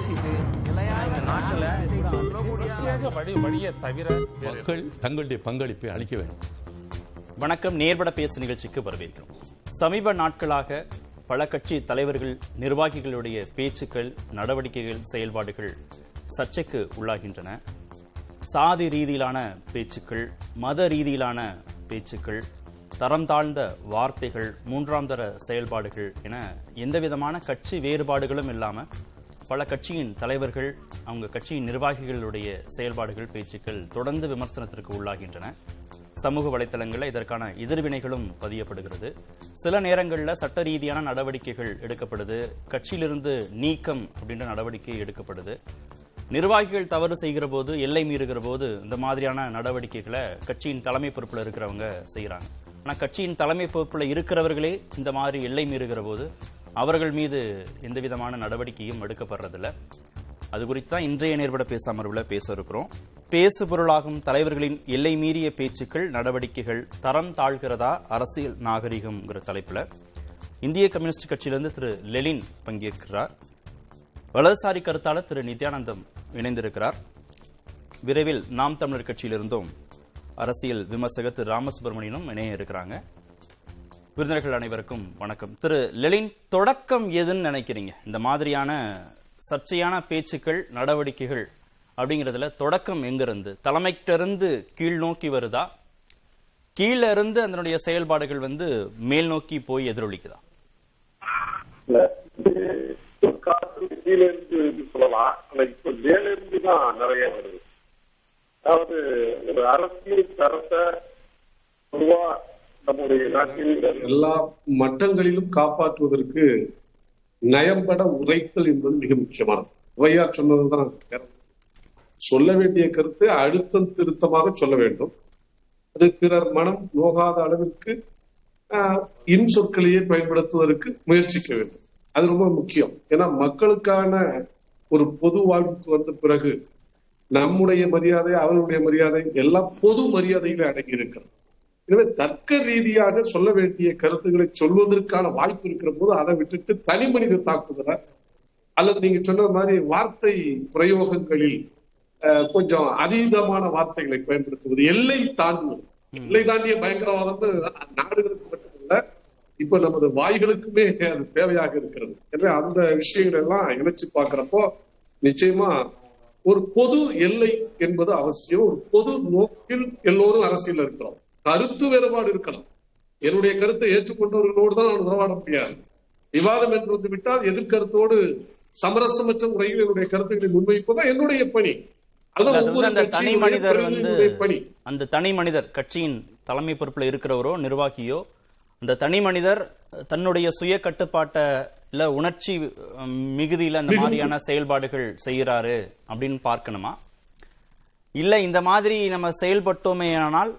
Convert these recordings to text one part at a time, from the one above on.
பேசிட்டு நாட்டுல தவிர மக்கள் தங்களுடைய பங்களிப்பை அளிக்க வேண்டும். வணக்கம். நேர்பட பேசு நிகழ்ச்சிக்கு வரவேற்கிறோம். சமீப நாட்களாக பல கட்சி தலைவர்கள் நிர்வாகிகளுடைய பேச்சுக்கள் நடவடிக்கைகள் செயல்பாடுகள் சர்ச்சைக்கு உள்ளாகின்றன. சாதி ரீதியிலான பேச்சுக்கள் மத ரீதியிலான பேச்சுக்கள் தரம் தாழ்ந்த வார்த்தைகள் மூன்றாம் தர செயல்பாடுகள் என எந்தவிதமான கட்சி வேறுபாடுகளும் இல்லாம பல கட்சியின் தலைவர்கள் அவங்க கட்சியின் நிர்வாகிகளுடைய செயல்பாடுகள் பேச்சுக்கள் தொடர்ந்து விமர்சனத்திற்கு உள்ளாகின்றன. சமூக வலைதளங்களில் இதற்கான எதிர்வினைகளும் பதியப்படுகிறது. சில நேரங்களில் சட்ட ரீதியான நடவடிக்கைகள் எடுக்கப்படுது. கட்சியிலிருந்து நீக்கம் அப்படின்ற நடவடிக்கை எடுக்கப்படுது. நிர்வாகிகள் தவறு செய்கிற போது எல்லை மீறுகிற போது இந்த மாதிரியான நடவடிக்கைகளை கட்சியின் தலைமை பொறுப்புல இருக்கிறவங்க செய்யறாங்க ஆனா கட்சியின் தலைமை பொறுப்புல இருக்கிறவர்களே இந்த மாதிரி எல்லை மீறுகிற போது அவர்கள் மீது எந்த விதமான நடவடிக்கையும் எடுக்கப்படுறதில்ல. அது குறித்து தான் இன்றைய நேர்பட பேச அமர்வில் பேச இருக்கிறோம். பேசு பொருளாகும் தலைவர்களின் எல்லை மீறிய பேச்சுக்கள் நடவடிக்கைகள் தரம் தாழ்கிறதா அரசியல் நாகரிகம்ங்கிற தலைப்புல இந்திய கம்யூனிஸ்ட் கட்சியிலிருந்து திரு லெலின் பங்கேற்கிறார். வலதுசாரி கருத்தாளர் திரு நித்யானந்தம் இணைந்திருக்கிறார். விரைவில் நாம் தமிழர் கட்சியிலிருந்தும் அரசியல் விமர்சகர் திரு ராமசுப்ரமணியனும் இணைய இருக்கிறாங்க. விருந்தினர்கள் அனைவருக்கும் வணக்கம். திரு லெலின் தொடக்கம் எதுன்னு நினைக்கிறீங்க? இந்த மாதிரியான சர்ச்சையான பேச்சுக்கள் நடவடிக்கைகள் அப்படிங்கறதுல தொடக்கம் எங்கிருந்து? தலைமைக்கிட்டிருந்து கீழ் நோக்கி வருதா? கீழ இருந்து அதனுடைய செயல்பாடுகள் வந்து மேல் நோக்கி போய் எதிரொலிக்குதா? இருந்து சொல்லலாம். தான் நிறைய வருது. அதாவது ஒரு அரசியல் தரத்தை நம்முடைய நாட்டில் எல்லா மட்டங்களிலும் காப்பாற்றுவதற்கு நயம்பட உரைத்தல் என்பது மிக முக்கியமானது. ஔவையார் சொன்னதுதான் சொல்ல வேண்டிய கருத்தை அழுத்தம் திருத்தமாக சொல்ல வேண்டும். அது பிறர் மனம் நோகாத அளவிற்கு ஆஹ், இன்சொற்களையே பயன்படுத்துவதற்கு முயற்சிக்க வேண்டும். அது ரொம்ப முக்கியம். ஏன்னா மக்களுக்கான ஒரு பொது வாழ்வுக்கு வந்த பிறகு நம்முடைய மரியாதை அவர்களுடைய மரியாதை எல்லாம் பொது மரியாதையில அடங்கி இருக்கிறது. எனவே தர்க்க ரீதியாக சொல்ல வேண்டிய கருத்துக்களை சொல்வதற்கான வாய்ப்பு இருக்கிற போது அதை விட்டுட்டு தனி மனித தாக்குதல? அல்லது நீங்க சொன்ன மாதிரி வார்த்தை பிரயோகங்களில் கொஞ்சம் அதீதமான வார்த்தைகளை பயன்படுத்துவது எல்லை தாண்டுவது. எல்லை தாண்டிய பயங்கரவாதம் நாடுகளுக்கு மட்டுமல்ல இப்ப நமது வாய்களுக்குமே அது தேவையாக இருக்கிறது. எனவே அந்த விஷயங்கள் எல்லாம் இணைச்சு பாக்குறப்போ நிச்சயமா ஒரு பொது எல்லை என்பது அவசியம். ஒரு பொது நோக்கில் எல்லோரும் அரசியல் இருக்கிறோம். கருத்து வேறுபாடு இருக்கலாம் என்னுடைய கருத்தை ஏற்றுக்கொண்டவர்களோடு தான் நான் உறவாட முடியாது. விவாதம் என்று வந்து விட்டால் எதிர்கருத்தோடு சமரசமற்ற முறையில் என்னுடைய கருத்துக்களை முன்வைப்பதுதான் என்னுடைய பணி. அந்த தனி மனிதர் வந்து பிரதிநிதியினுடைய பணி. அந்த தனி மனிதர் கட்சியின் தலைமை பொறுப்புல இருக்கிறவரோ நிர்வாகியோ அந்த தனி மனிதர் தன்னுடைய சுய கட்டுப்பாட்டை இல்ல உணர்ச்சி மிகுதியில அந்த மாதிரியான செயல்பாடுகள் செய்யறாரு அப்படின்னு பார்க்கணுமா? இல்ல இந்த மாதிரி நம்ம செயல்பட்டோமே ஆனால்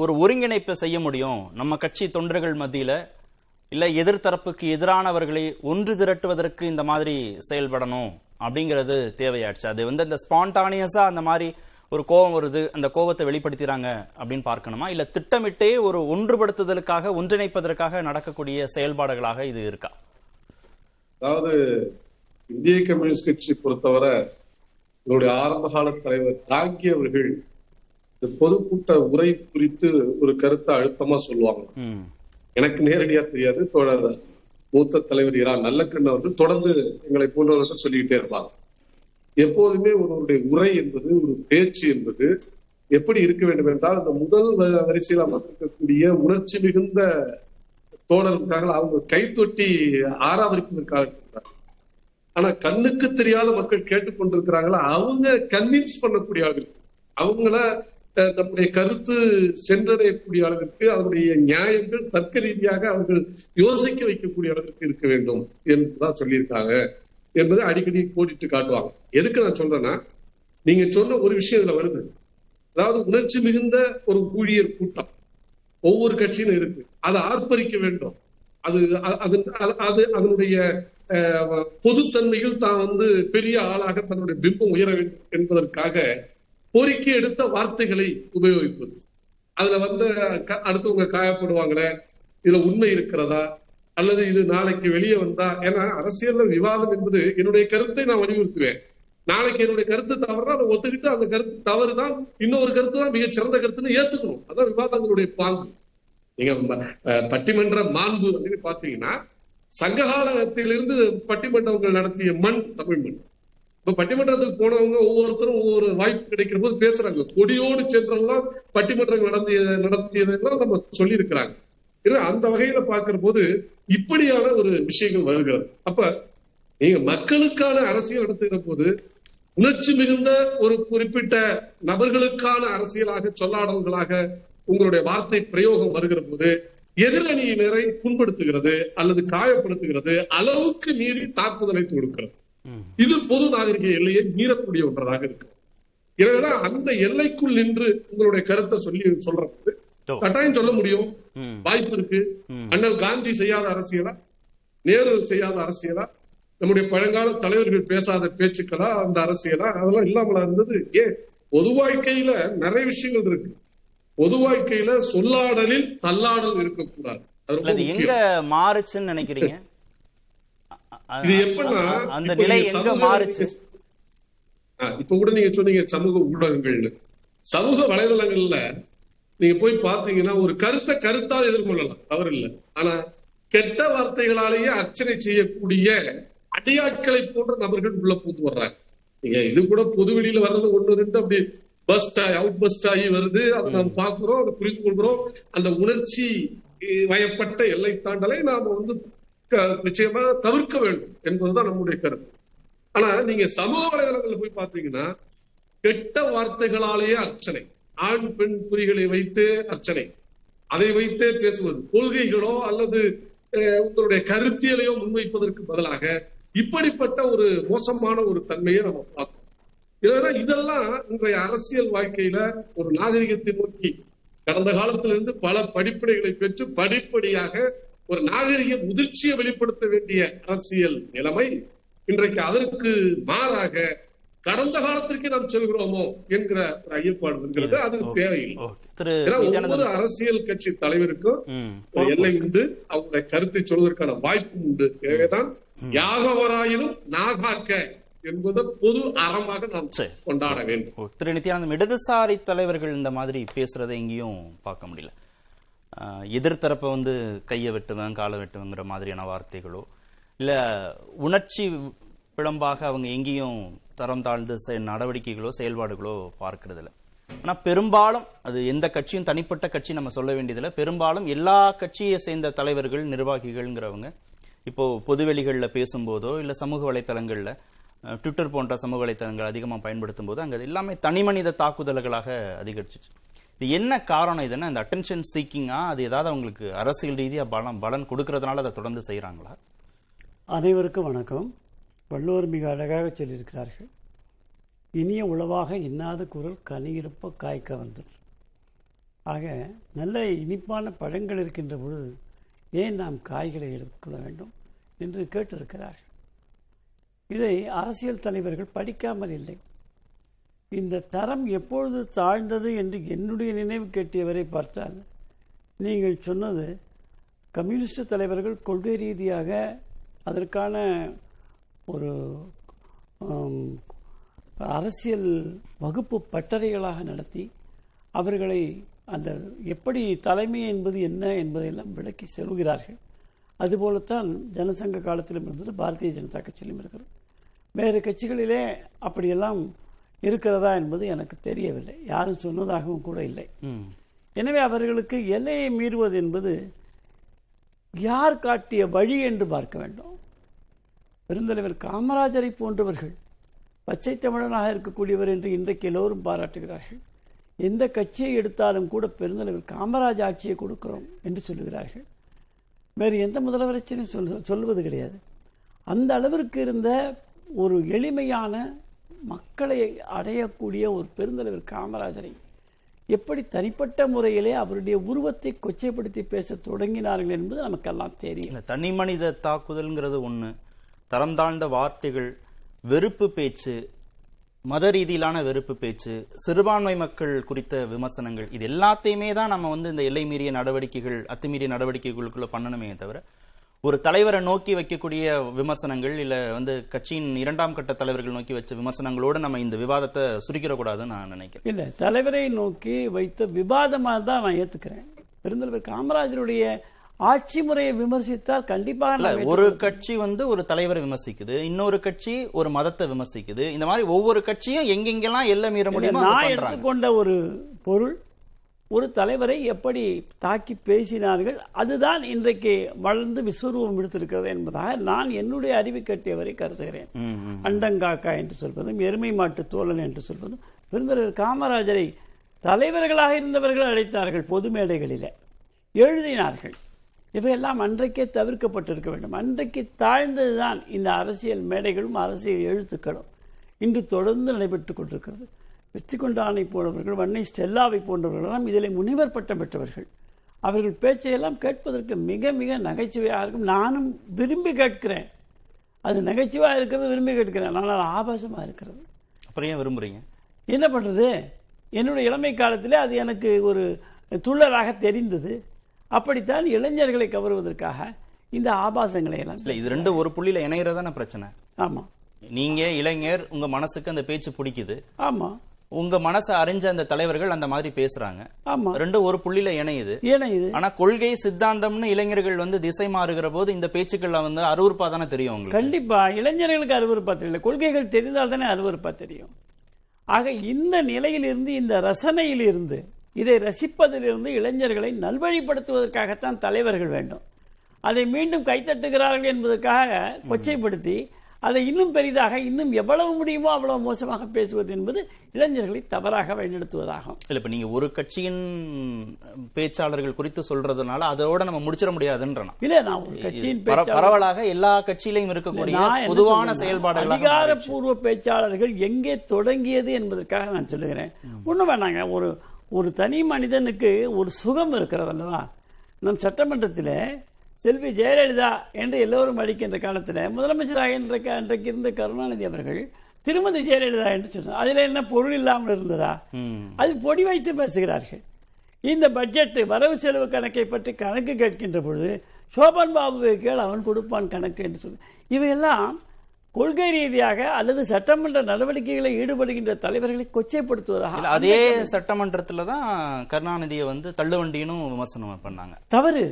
ஒரு ஒருங்கிணைப்பை செய்ய முடியும். நம்ம கட்சி தொண்டர்கள் மத்தியில இல்ல எதிர்த்தரப்புக்கு எதிரானவர்களை ஒன்று திரட்டுவதற்கு இந்த மாதிரி செயல்படணும் அப்படிங்கிறது தேவையாச்சு. அது வந்து அந்த ஸ்பான்டானியஸா அந்த மாதிரி ஒரு கோபம் வருது அந்த கோபத்தை வெளிப்படுத்திறாங்க அப்படின்னு பார்க்கணுமா? இல்ல திட்டமிட்டே ஒரு ஒன்றுபடுத்துதலுக்காக ஒன்றிணைப்பதற்காக நடக்கக்கூடிய செயல்பாடுகளாக இது இருக்கா? அதாவது இந்திய கம்யூனிஸ்ட் கட்சி பொறுத்தவரை என்னுடைய ஆரம்ப கால தலைவர் காங்கி அவர்கள் பொதுக்கூட்ட உரை குறித்து ஒரு கருத்தை அழுத்தமா சொல்லுவாங்க. எனக்கு நேரடியா தெரியாது தோழர். மூத்த தலைவர் இரா நல்லக்கண்ணு அவர்கள் தொடர்ந்து எங்களை போன்றவர்கள் சொல்லிக்கிட்டே இருப்பாங்க. எப்போதுமே ஒருவருடைய உரை என்பது ஒரு பேச்சு என்பது எப்படி இருக்க வேண்டும் என்றால் அந்த முதல் வரிசையில் அமர்ந்திருக்கக்கூடிய உணர்ச்சி மிகுந்த தோழர்களுக்காக அவங்க கைத்தொட்டி ஆராதரிப்பதற்காக ஆனா கண்ணுக்கு தெரியாத மக்கள் கேட்டுக்கொண்டிருக்கிறாங்களா? அவங்க கன்வின்ஸ் பண்ணக்கூடிய அளவிற்கு அவங்கள நம்முடைய கருத்து சென்றடையக்கூடிய அளவிற்கு அவருடைய நியாயங்கள் தர்க்க ரீதியாக அவர்கள் யோசிக்க வைக்கக்கூடிய அளவிற்கு இருக்க வேண்டும் என்றுதான் சொல்லியிருக்காங்க என்பதை அடிக்கடி கோடிட்டு காட்டுவாங்க. எதுக்கு நான் சொல்றேன்னா நீங்க சொன்ன ஒரு விஷயம் இதுல வருது. அதாவது உணர்ச்சி மிகுந்த ஒரு ஊழியர் கூட்டம். ஒவ்வொரு கட்சியும் இருக்கு. அதை ஆர்ப்பரிக்க வேண்டும். அது அது அது- அது அதனுடைய பொதுத்தன்மையில் தான் வந்து பெரிய ஆளாக தன்னுடைய பிம்பம் உயர வேண்டும் என்பதற்காக கோரிக்கை எடுத்த வார்த்தைகளை உபயோகிப்பது. அதுல வந்து க- அடுத்தவங்க காயப்படுவாங்களே இதுல உண்மை இருக்கிறதா அல்லது இது நாளைக்கு வெளியே வந்தா ஏன்னா அரசியல்ல விவாதம் என்பது என்னுடைய கருத்தை நான் வலியுறுத்துவேன். நாளைக்கு என்னுடைய கருத்து தவறுனா அதை ஒத்துக்கிட்டு அந்த கருத்து தவறுதான் இன்னொரு கருத்து தான் மிகச் சிறந்த கருத்துன்னு ஏத்துக்கணும். அதான் விவாதங்களுடைய பாங்கு. நீங்க பட்டிமன்ற மாண்பு அப்படின்னு பாத்தீங்கன்னா சங்ககாலத்திலிருந்து பட்டிமன்றங்கள் நடத்திய மண் தமிழ் மண். இப்ப பட்டிமன்றத்துக்கு போனவங்க ஒவ்வொருத்தரும் ஒவ்வொரு வாய்ப்பு கிடைக்கிற போது பேசுறாங்க. கொடியோடு சென்றெல்லாம் பட்டிமன்றங்கள் நடத்திய நடத்தியதெல்லாம் நம்ம சொல்லி இருக்கிறாங்க அந்த வகையில பாக்குற போது இப்படியான ஒரு விஷயங்கள் வருகிறது. அப்ப நீங்க மக்களுக்கான அரசியல் நடத்துகிற போது உணர்ச்சி மிகுந்த ஒரு குறிப்பிட்ட நபர்களுக்கான அரசியலாக சொல்லாடல்களாக உங்களுடைய வார்த்தை பிரயோகம் வருகிற போது எதிரணியினரை புண்படுத்துகிறது அல்லது காயப்படுத்துகிறது அளவுக்கு மீறி தாக்குதலை தொடுக்கிறது. இது பொது நாகரிக எல்லையை மீறக்கூடிய ஒன்றதாக இருக்கு. எனவேதான் அந்த எல்லைக்குள் நின்று உங்களுடைய கருத்தை சொல்லி சொல்ற போது ஓ. கட்டாயம் சொல்ல முடியும். வாய்ப்பு இருக்கு. அண்ணல் காந்தி செய்யாத அரசியலா? நேரு செய்யாத அரசியலா? நம்முடைய பழங்கால தலைவர்கள் பேசாத பேச்சுக்களா? அந்த அரசியலா? அதெல்லாம் இல்லாமலா இருந்தது? ஏன்? பொது வாழ்க்கையில நிறைய விஷயங்கள் இருக்கு. பொது வாழ்க்கையில சொல்லாடலில் தள்ளாடல் இருக்கக்கூடாது. எங்க மாறுச்சுன்னு நினைக்கிறீங்க? இது எப்படின்னா அந்த நிலை எங்க மாறுச்சு? இப்ப கூட நீங்க சொன்னீங்க சமூக ஊடகங்கள்னு. சமூக வலைதளங்கள்ல நீங்க போய் பாத்தீங்கன்னா ஒரு கருத்தை கருத்தால் எதிர்கொள்ளலாம். தவறு இல்லை. ஆனா கெட்ட வார்த்தைகளாலேயே அர்ச்சனை செய்யக்கூடிய அடியாட்களை போன்ற நபர்கள் உள்ள பூந்து வர்றாங்க. நீங்க இது கூட பொதுவெளியில வர்றது ஒண்ணு ரெண்டு அப்படி பஸ்ட் அவுட் பஸ்ட் ஆகி வருது. அதை நாம் பார்க்கிறோம் அதை புரிந்து கொள்கிறோம். அந்த உணர்ச்சி வயப்பட்ட எல்லை தாண்டலை நாம வந்து நிச்சயமா தவிர்க்க வேண்டும் என்பதுதான் நம்முடைய கருத்து. ஆனா நீங்க சமூக வலைதளங்களில் போய் பார்த்தீங்கன்னா கெட்ட வார்த்தைகளாலேயே அர்ச்சனை. ஆண் பெண் புரிகளை வைத்தே அர்ச்சனை. அதை வைத்தே பேசுவது. கொள்கைகளோ அல்லது அஹ், உங்களுடைய கருத்தியலையோ முன்வைப்பதற்கு பதிலாக இப்படிப்பட்ட ஒரு மோசமான ஒரு தன்மையை நம்ம பார்த்தோம் இதுதான் இதெல்லாம் இன்றைய அரசியல் வாழ்க்கையில ஒரு நாகரிகத்தை நோக்கி கடந்த காலத்திலிருந்து பல படிப்படைகளை பெற்று படிப்படியாக ஒரு நாகரிக முதிர்ச்சியை வெளிப்படுத்த வேண்டிய அரசியல் நிலைமை இன்றைக்கு அதற்கு மாறாக கடந்த காலத்திற்கு நாம் சொல்கிறோமோ என்கிற ஒரு ஐயப்பாடு வருகிறது. அது தேவையில்லை. ஒவ்வொரு அரசியல் கட்சி தலைவருக்கும் எல்லை உண்டு. அவங்களுடைய கருத்தை சொல்வதற்கான வாய்ப்பு உண்டு. எனவேதான் யாகவராயினும் நாகாக்க என்பதை பொது அறமாக நாம். கொண்டாட வேண்டும். திரு நித்யானந்தம் இடதுசாரி தலைவர்கள் இந்த மாதிரி பேசுறதை எங்கேயும் பார்க்க முடியல. எதிர்த்தரப்பை வந்து கையை வெட்டுவேன் காலை வெட்டுவேங்கிற மாதிரியான வார்த்தைகளோ இல்ல உணர்ச்சி பிழம்பாக அவங்க எங்கேயும் தரம் தாழ்ந்த செ- நடவடிக்கைகளோ செயல்பாடுகளோ பார்க்கறது இல்லை ஆனா பெரும்பாலும் அது எந்த கட்சியும் தனிப்பட்ட கட்சி நம்ம சொல்ல வேண்டியதில்லை. பெரும்பாலும் எல்லா கட்சியை சேர்ந்த தலைவர்கள் நிர்வாகிகள்ங்கிறவங்க இப்போ பொதுவெளிகளில் பேசும்போதோ இல்ல சமூக வலைத்தளங்களில் ட்விட்டர் போன்ற சமூக வலைத்தளங்கள் அதிகமாக பயன்படுத்தும் போது அங்க எல்லாமே தனிமனித தாக்குதல்களாக அதிகரிச்சிச்சு. இது என்ன காரணம் இதுன்னா இந்த அட்டென்ஷன் சீக்கிங்கா அது ஏதாவது அவங்களுக்கு அரசியல் ரீதியாக பலம் பலன் கொடுக்கறதுனால அதை தொடர்ந்து செய்கிறாங்களா அனைவருக்கும் வணக்கம். வள்ளுவர் மிக அழகாக சொல்லியிருக்கிறார்கள். இனிய உளவாக இன்னாத குரல் கனியிருப்ப காய்க்க வந்தது. ஆக நல்ல இனிப்பான பழங்கள் இருக்கின்ற பொழுது ஏன் நாம் காய்களை எடுத்துக்கொள்ள வேண்டும் என்று கேட்டிருக்கிறார்கள். இதை அரசியல் தலைவர்கள் படிக்காமல் இல்லை. இந்த தரம் எப்பொழுது தாழ்ந்தது என்று என்னுடைய நினைவு கேட்டியவரை பார்த்தால் நீங்கள் சொன்னது கம்யூனிஸ்ட் தலைவர்கள் கொள்கை ரீதியாக அதற்கான ஒரு அரசியல் வகுப்பு பட்டறைகளாக நடத்தி அவர்களை அந்த எப்படி தலைமை என்பது என்ன என்பதையெல்லாம் விளக்கி செல்கிறார்கள். அதுபோலத்தான் ஜனசங்க காலத்திலும் இருந்தது பாரதிய ஜனதா கட்சியிலும் இருக்கிறது. வேறு கட்சிகளிலே அப்படியெல்லாம் இருக்கிறதா என்பது எனக்கு தெரியவில்லை. யாரும் சொன்னதாகவும் கூட இல்லை. எனவே அவர்களுக்கு எல்லையை மீறுவது என்பது யார் காட்டிய வழி என்று பார்க்க வேண்டும். பெருந்தலைவர் காமராஜரை போன்றவர்கள் பச்சை தமிழனாக இருக்கக்கூடியவர் என்று இன்றைக்கு எல்லோரும் பாராட்டுகிறார்கள். எந்த கட்சியை எடுத்தாலும் கூட பெருந்தலைவர் காமராஜ் ஆட்சியை கொடுக்கிறோம் என்று சொல்லுகிறார்கள். வேறு எந்த முதலமைச்சரையும் சொல்ல சொல்லுவது கிடையாது. அந்த அளவிற்கு இருந்த ஒரு எளிமையான மக்களை அடையக்கூடிய ஒரு பெருந்தலைவர் காமராஜரை எப்படி தனிப்பட்ட முறையிலே அவருடைய உருவத்தை கொச்சைப்படுத்தி பேச தொடங்கினார்கள் என்பது நமக்கெல்லாம் தெரியும். தனி மனித தாக்குதல்ங்கிறது ஒண்ணு. தரம் தாழ்ந்த வார்த்தைகள் வெறுப்பு பேச்சு மத ரீதியிலான வெறுப்பு பேச்சு சிறுபான்மை மக்கள் குறித்த விமர்சனங்கள் இது எல்லாத்தையுமே தான் நம்ம வந்து இந்த எல்லை மீறிய நடவடிக்கைகள் அத்துமீறிய நடவடிக்கைகளுக்குள்ள பண்ணணுமே தவிர ஒரு தலைவரை நோக்கி வைக்கக்கூடிய விமர்சனங்கள் இல்ல வந்து கட்சியின் இரண்டாம் கட்ட தலைவர்கள் நோக்கி வச்ச விமர்சனங்களோட நம்ம இந்த விவாதத்தை சுருக்கிடக்கூடாதுன்னு நான் நினைக்கிறேன். இல்ல தலைவரை நோக்கி வைத்த விவாதமாக தான் நான் ஏத்துக்கிறேன். பெருந்தலைவர் காமராஜருடைய ஆட்சி முறையை விமர்சித்தால் கண்டிப்பாக ஒரு கட்சி வந்து ஒரு தலைவரை விமர்சிக்குது இன்னொரு கட்சி ஒரு மதத்தை விமர்சிக்குது. இந்த மாதிரி ஒவ்வொரு கட்சியும் எங்கெங்கெல்லாம் எல்லை மீற முடியுமோ நான் எடுத்துக்கொண்ட ஒரு பொருள் ஒரு தலைவரை எப்படி தாக்கி பேசினார்கள் அதுதான் இன்றைக்கு வளர்ந்து விஸ்வரூபம் எடுத்திருக்கிறது என்பதாக நான் என்னுடைய அறிவு கட்டியவரை கருதுகிறேன். அண்டங்காக்கா என்று சொல்வதும் எருமை மாட்டு தோழன் என்று சொல்வதும் பெருந்தலைவர் காமராஜரை தலைவர்களாக இருந்தவர்கள் அழைத்தார்கள் பொது மேடைகளிலே எழுதினார்கள். இவையெல்லாம் அன்றைக்கே தவிர்க்கப்பட்டிருக்க வேண்டும். அன்றைக்கு தாழ்ந்ததுதான் இந்த அரசியல் மேடைகளும் அரசியல் எழுத்துக்களும் இன்று தொடர்ந்து நடைபெற்றுக் கொண்டிருக்கிறது. வெற்றி கொண்டானை போன்றவர்கள் வன்னை ஸ்டெல்லாவை போன்றவர்களெல்லாம் இதில் முனிவர் பட்டம் பெற்றவர்கள். அவர்கள் பேச்சையெல்லாம் கேட்பதற்கு மிக மிக நகைச்சுவையாக இருக்கும். நானும் விரும்பி கேட்கிறேன். அது நகைச்சுவையாக இருக்கிறது விரும்பி கேட்கிறேன். ஆனால் ஆபாசமாக இருக்கிறது. அப்புறம் ஏன் விரும்புறீங்க? என்ன பண்றது? என்னுடைய இளமை காலத்திலே அது எனக்கு ஒரு துள்ளலாக தெரிந்தது. அப்படித்தான் இளைஞர்களை கவருவதற்காக இந்த ஆபாசங்களை எல்லாம் இல்ல இது ரெண்டு ஒரு புள்ளியில இணையறதான பிரச்சனை? ஆமா. நீங்க இளைஞர் உங்க மனசுக்கு அந்த பேச்சு பிடிக்குது. ஆமா. உங்க மனசை அறிஞ்ச அந்த தலைவர்கள் அந்த மாதிரி பேசுறாங்க. ஆமா. ரெண்டும் ஒரு புள்ளியில இணையுது. இது ஆனா கொள்கை சித்தாந்தம்னு இளைஞர்கள் வந்து திசை மாறுகிற போது இந்த பேச்சுக்கள்ல வந்து அருவருப்பா தானே தெரியும் உங்களுக்கு? கண்டிப்பா. இளைஞர்களுக்கு அருவருப்பா தெரியல கொள்கைகள் தெரிந்தால் தானே அருவருப்பா தெரியும். ஆக இந்த நிலையிலிருந்து இந்த ரசனையிலிருந்து இதை ரசிப்பதிலிருந்து இளைஞர்களை நல்வழிப்படுத்துவதற்காகத்தான் தலைவர்கள் வேண்டும். அதை மீண்டும் கைத்தட்டுகிறார்கள் என்பதற்காக கொச்சைப்படுத்தி அதை இன்னும் பெரிதாக இன்னும் எவ்வளவு முடியுமோ அவ்வளவு மோசமாக பேசுவது என்பது இளைஞர்களை தவறாக வழிநடத்துவதாகும். இல்ல இப்ப நீங்க ஒரு கட்சியின் பேச்சாளர்கள் குறித்து சொல்றதுனால அதோட நம்ம முடிச்சிட முடியாதுன்றனா? இல்ல நான் ஒரு கட்சியின் பரவலாக எல்லா கட்சியிலையும் இருக்கக்கூடிய பொதுவான மாறிடுச்சு. அதிகாரப்பூர்வ பேச்சாளர்கள் எங்கே தொடங்கியது என்பதற்காக நான் சொல்லுகிறேன். ஒண்ணும் வேணாங்க ஒரு ஒரு தனி மனிதனுக்கு ஒரு சுகம் இருக்கிறது அல்லவா? நம் சட்டமன்றத்தில் செல்வி ஜெயலலிதா என்று எல்லோரும் அடிக்கின்ற காலத்தில் முதலமைச்சராக இன்றைக்கு இருந்த கருணாநிதி அவர்கள் திருமதி ஜெயலலிதா என்று சொன்னார். அதில் என்ன பொருள் இல்லாமல் இருந்ததா. அது பொடி வைத்து பேசுகிறார்கள். இந்த பட்ஜெட் வரவு செலவு கணக்கை பற்றி கணக்கு கேட்கின்ற பொழுது சோபன் பாபுவை கேள் அவன் கொடுப்பான் கணக்கு என்று சொல்லி இவையெல்லாம் கொள்கை ரீதியாக அல்லது சட்டமன்ற நடவடிக்கைகளை ஈடுபடுகின்ற தலைவர்களை கொச்சைப்படுத்துவதாக அதே சட்டமன்றத்துல தான் கருணாநிதியை வந்து தள்ளுவண்டினும் விமர்சனம் பண்ணாங்க. தவறு.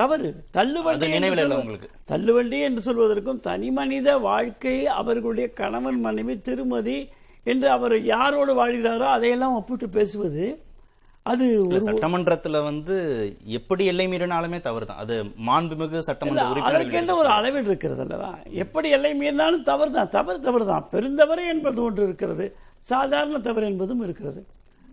தவறு. தள்ளுவண்டி நினைவில் உங்களுக்கு. தள்ளுவண்டி என்று சொல்வதற்கும் தனி மனித வாழ்க்கை அவர்களுடைய கணவன் மனைவி திருமதி என்று அவர் யாரோடு வாழ்கிறாரோ அதையெல்லாம் ஒப்பிட்டு பேசுவது. அது சட்டமன்றத்துல வந்து எப்படி எல்லை மீறினாலுமே தவறுதான். அது மாண்புமிகு சட்டமன்ற அதற்கென்று ஒரு அளவில் இருக்கிறது அல்லவா? எப்படி எல்லை மீறினாலும் தவறு தான் தவறு தவறு தான் பெருந்தவறு என்பது ஒன்று இருக்கிறது. சாதாரண தவறு என்பதும் இருக்கிறது.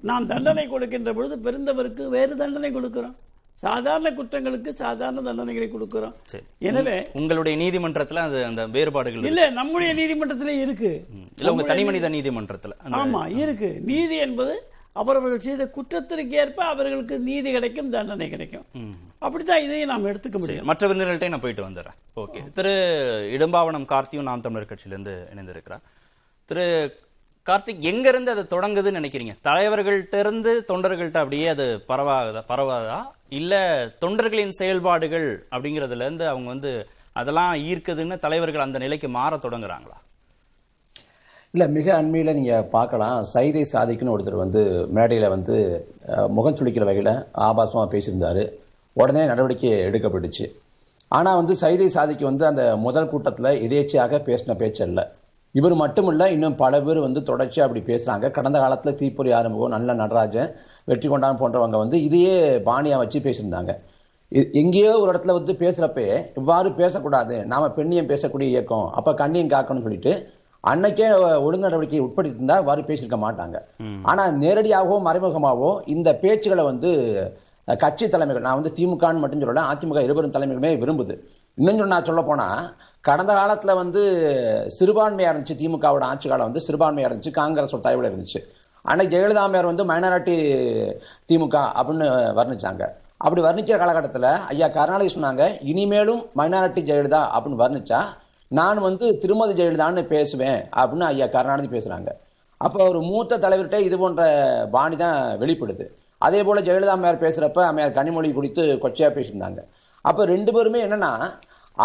நாம் தண்டனை கொடுக்கின்ற பொழுது பெருந்தவருக்கு வேறு தண்டனை கொடுக்கிறோம். சாதாரண குற்றங்களுக்கு சாதாரண தண்டனைகளை கொடுக்கிறோம். எனவே உங்களுடைய நீதிமன்றத்துல அது அந்த வேறுபாடுகள். இல்ல நம்முடைய நீதிமன்றத்திலே இருக்கு. இல்ல உங்க தனி மனித நீதிமன்றத்துல. ஆமா இருக்கு. நீதி என்பது அவரவர்கள் செய்த குற்றத்திற்கு ஏற்ப அவர்களுக்கு நீதி கிடைக்கும் தண்டனை கிடைக்கும். அப்படித்தான் இதையும் நாம் எடுத்துக்க முடியும். மற்ற விருந்தினர்கள்ட்ட நான் போயிட்டு வந்துடுறேன் ஓகே. திரு இடும்பாவனம் கார்த்தியும் நாம் தமிழர் கட்சியிலிருந்து இணைந்திருக்கிறார். திரு கார்த்திக் எங்க இருந்து அது தொடங்குதுன்னு நினைக்கிறீங்க? தலைவர்கள்ட்ட இருந்து தொண்டர்கள்ட்ட அப்படியே அது பரவாதா பரவாதா? இல்ல தொண்டர்களின் செயல்பாடுகள் அப்படிங்கறதுல இருந்து அவங்க வந்து அதெல்லாம் ஈர்க்குதுன்னு தலைவர்கள் அந்த நிலைக்கு மாற தொடங்குறாங்களா? இல்ல மிக அண்மையில நீங்க பார்க்கலாம். சைதை சாதிக்குன்னு ஒருத்தர் வந்து மேடையில வந்து முகம் சுளிக்கிற வகையில ஆபாசமா பேசியிருந்தாரு. உடனே நடவடிக்கை எடுக்கப்பட்டுச்சு. ஆனா வந்து சைதை சாதிக்கு வந்து அந்த முதல் கூட்டத்துல எதேச்சியாக பேசின பேச்சு அல்ல. இவர் மட்டுமில்ல இன்னும் பல பேர் வந்து தொடர்ச்சியா அப்படி பேசுறாங்க. கடந்த காலத்துல தீப்பொறி ஆரம்பம் நல்ல நடராஜன் வெற்றி கொண்டான் போன்றவங்க வந்து இதையே பாணியா வச்சு பேசியிருந்தாங்க. எங்கேயோ ஒரு இடத்துல வந்து பேசுறப்ப இவ்வாறு பேசக்கூடாது நாம பெண்ணியம் பேசக்கூடிய இயக்கம் அப்ப கண்ணியம் காக்கணும்னு சொல்லிட்டு அன்னைக்கே ஒழுங்கு நடவடிக்கை உட்படுத்தி இருந்தா இவ்வாறு பேசியிருக்க மாட்டாங்க. ஆனா நேரடியாகவோ மறைமுகமாகவோ இந்த பேச்சுகளை வந்து கட்சி தலைமைகள் நான் வந்து திமுகன்னு மட்டும் சொல்லல அதிமுக இருவரும் தலைமைகளுமே விரும்புது. இன்னும் சொன்னா சொல்ல போனா கடந்த காலத்துல வந்து சிறுபான்மையா இருந்துச்சு திமுகவோட ஆட்சி காலம் வந்து சிறுபான்மையா இருந்துச்சு காங்கிரஸ் ஒரு தயவுல இருந்துச்சு. ஆனால் ஜெயலலிதா அம்மையார் வந்து மைனாரிட்டி திமுக அப்படின்னு வர்ணிச்சாங்க. அப்படி வர்ணிக்கிற காலகட்டத்தில் ஐயா கருணாநிதி சொன்னாங்க இனிமேலும் மைனாரிட்டி ஜெயலலிதா அப்படின்னு வர்ணிச்சா நான் வந்து திருமதி ஜெயலலிதான்னு பேசுவேன் அப்படின்னு ஐயா கருணாநிதி பேசுறாங்க. அப்போ ஒரு மூத்த தலைவர்கிட்ட இது போன்ற பாணி தான் வெளிப்படுது. அதே போல ஜெயலலிதா அம்மையார் பேசுறப்ப அம்மையார் கனிமொழி குறித்து கொச்சையா பேசியிருந்தாங்க. அப்போ ரெண்டு பேருமே என்னன்னா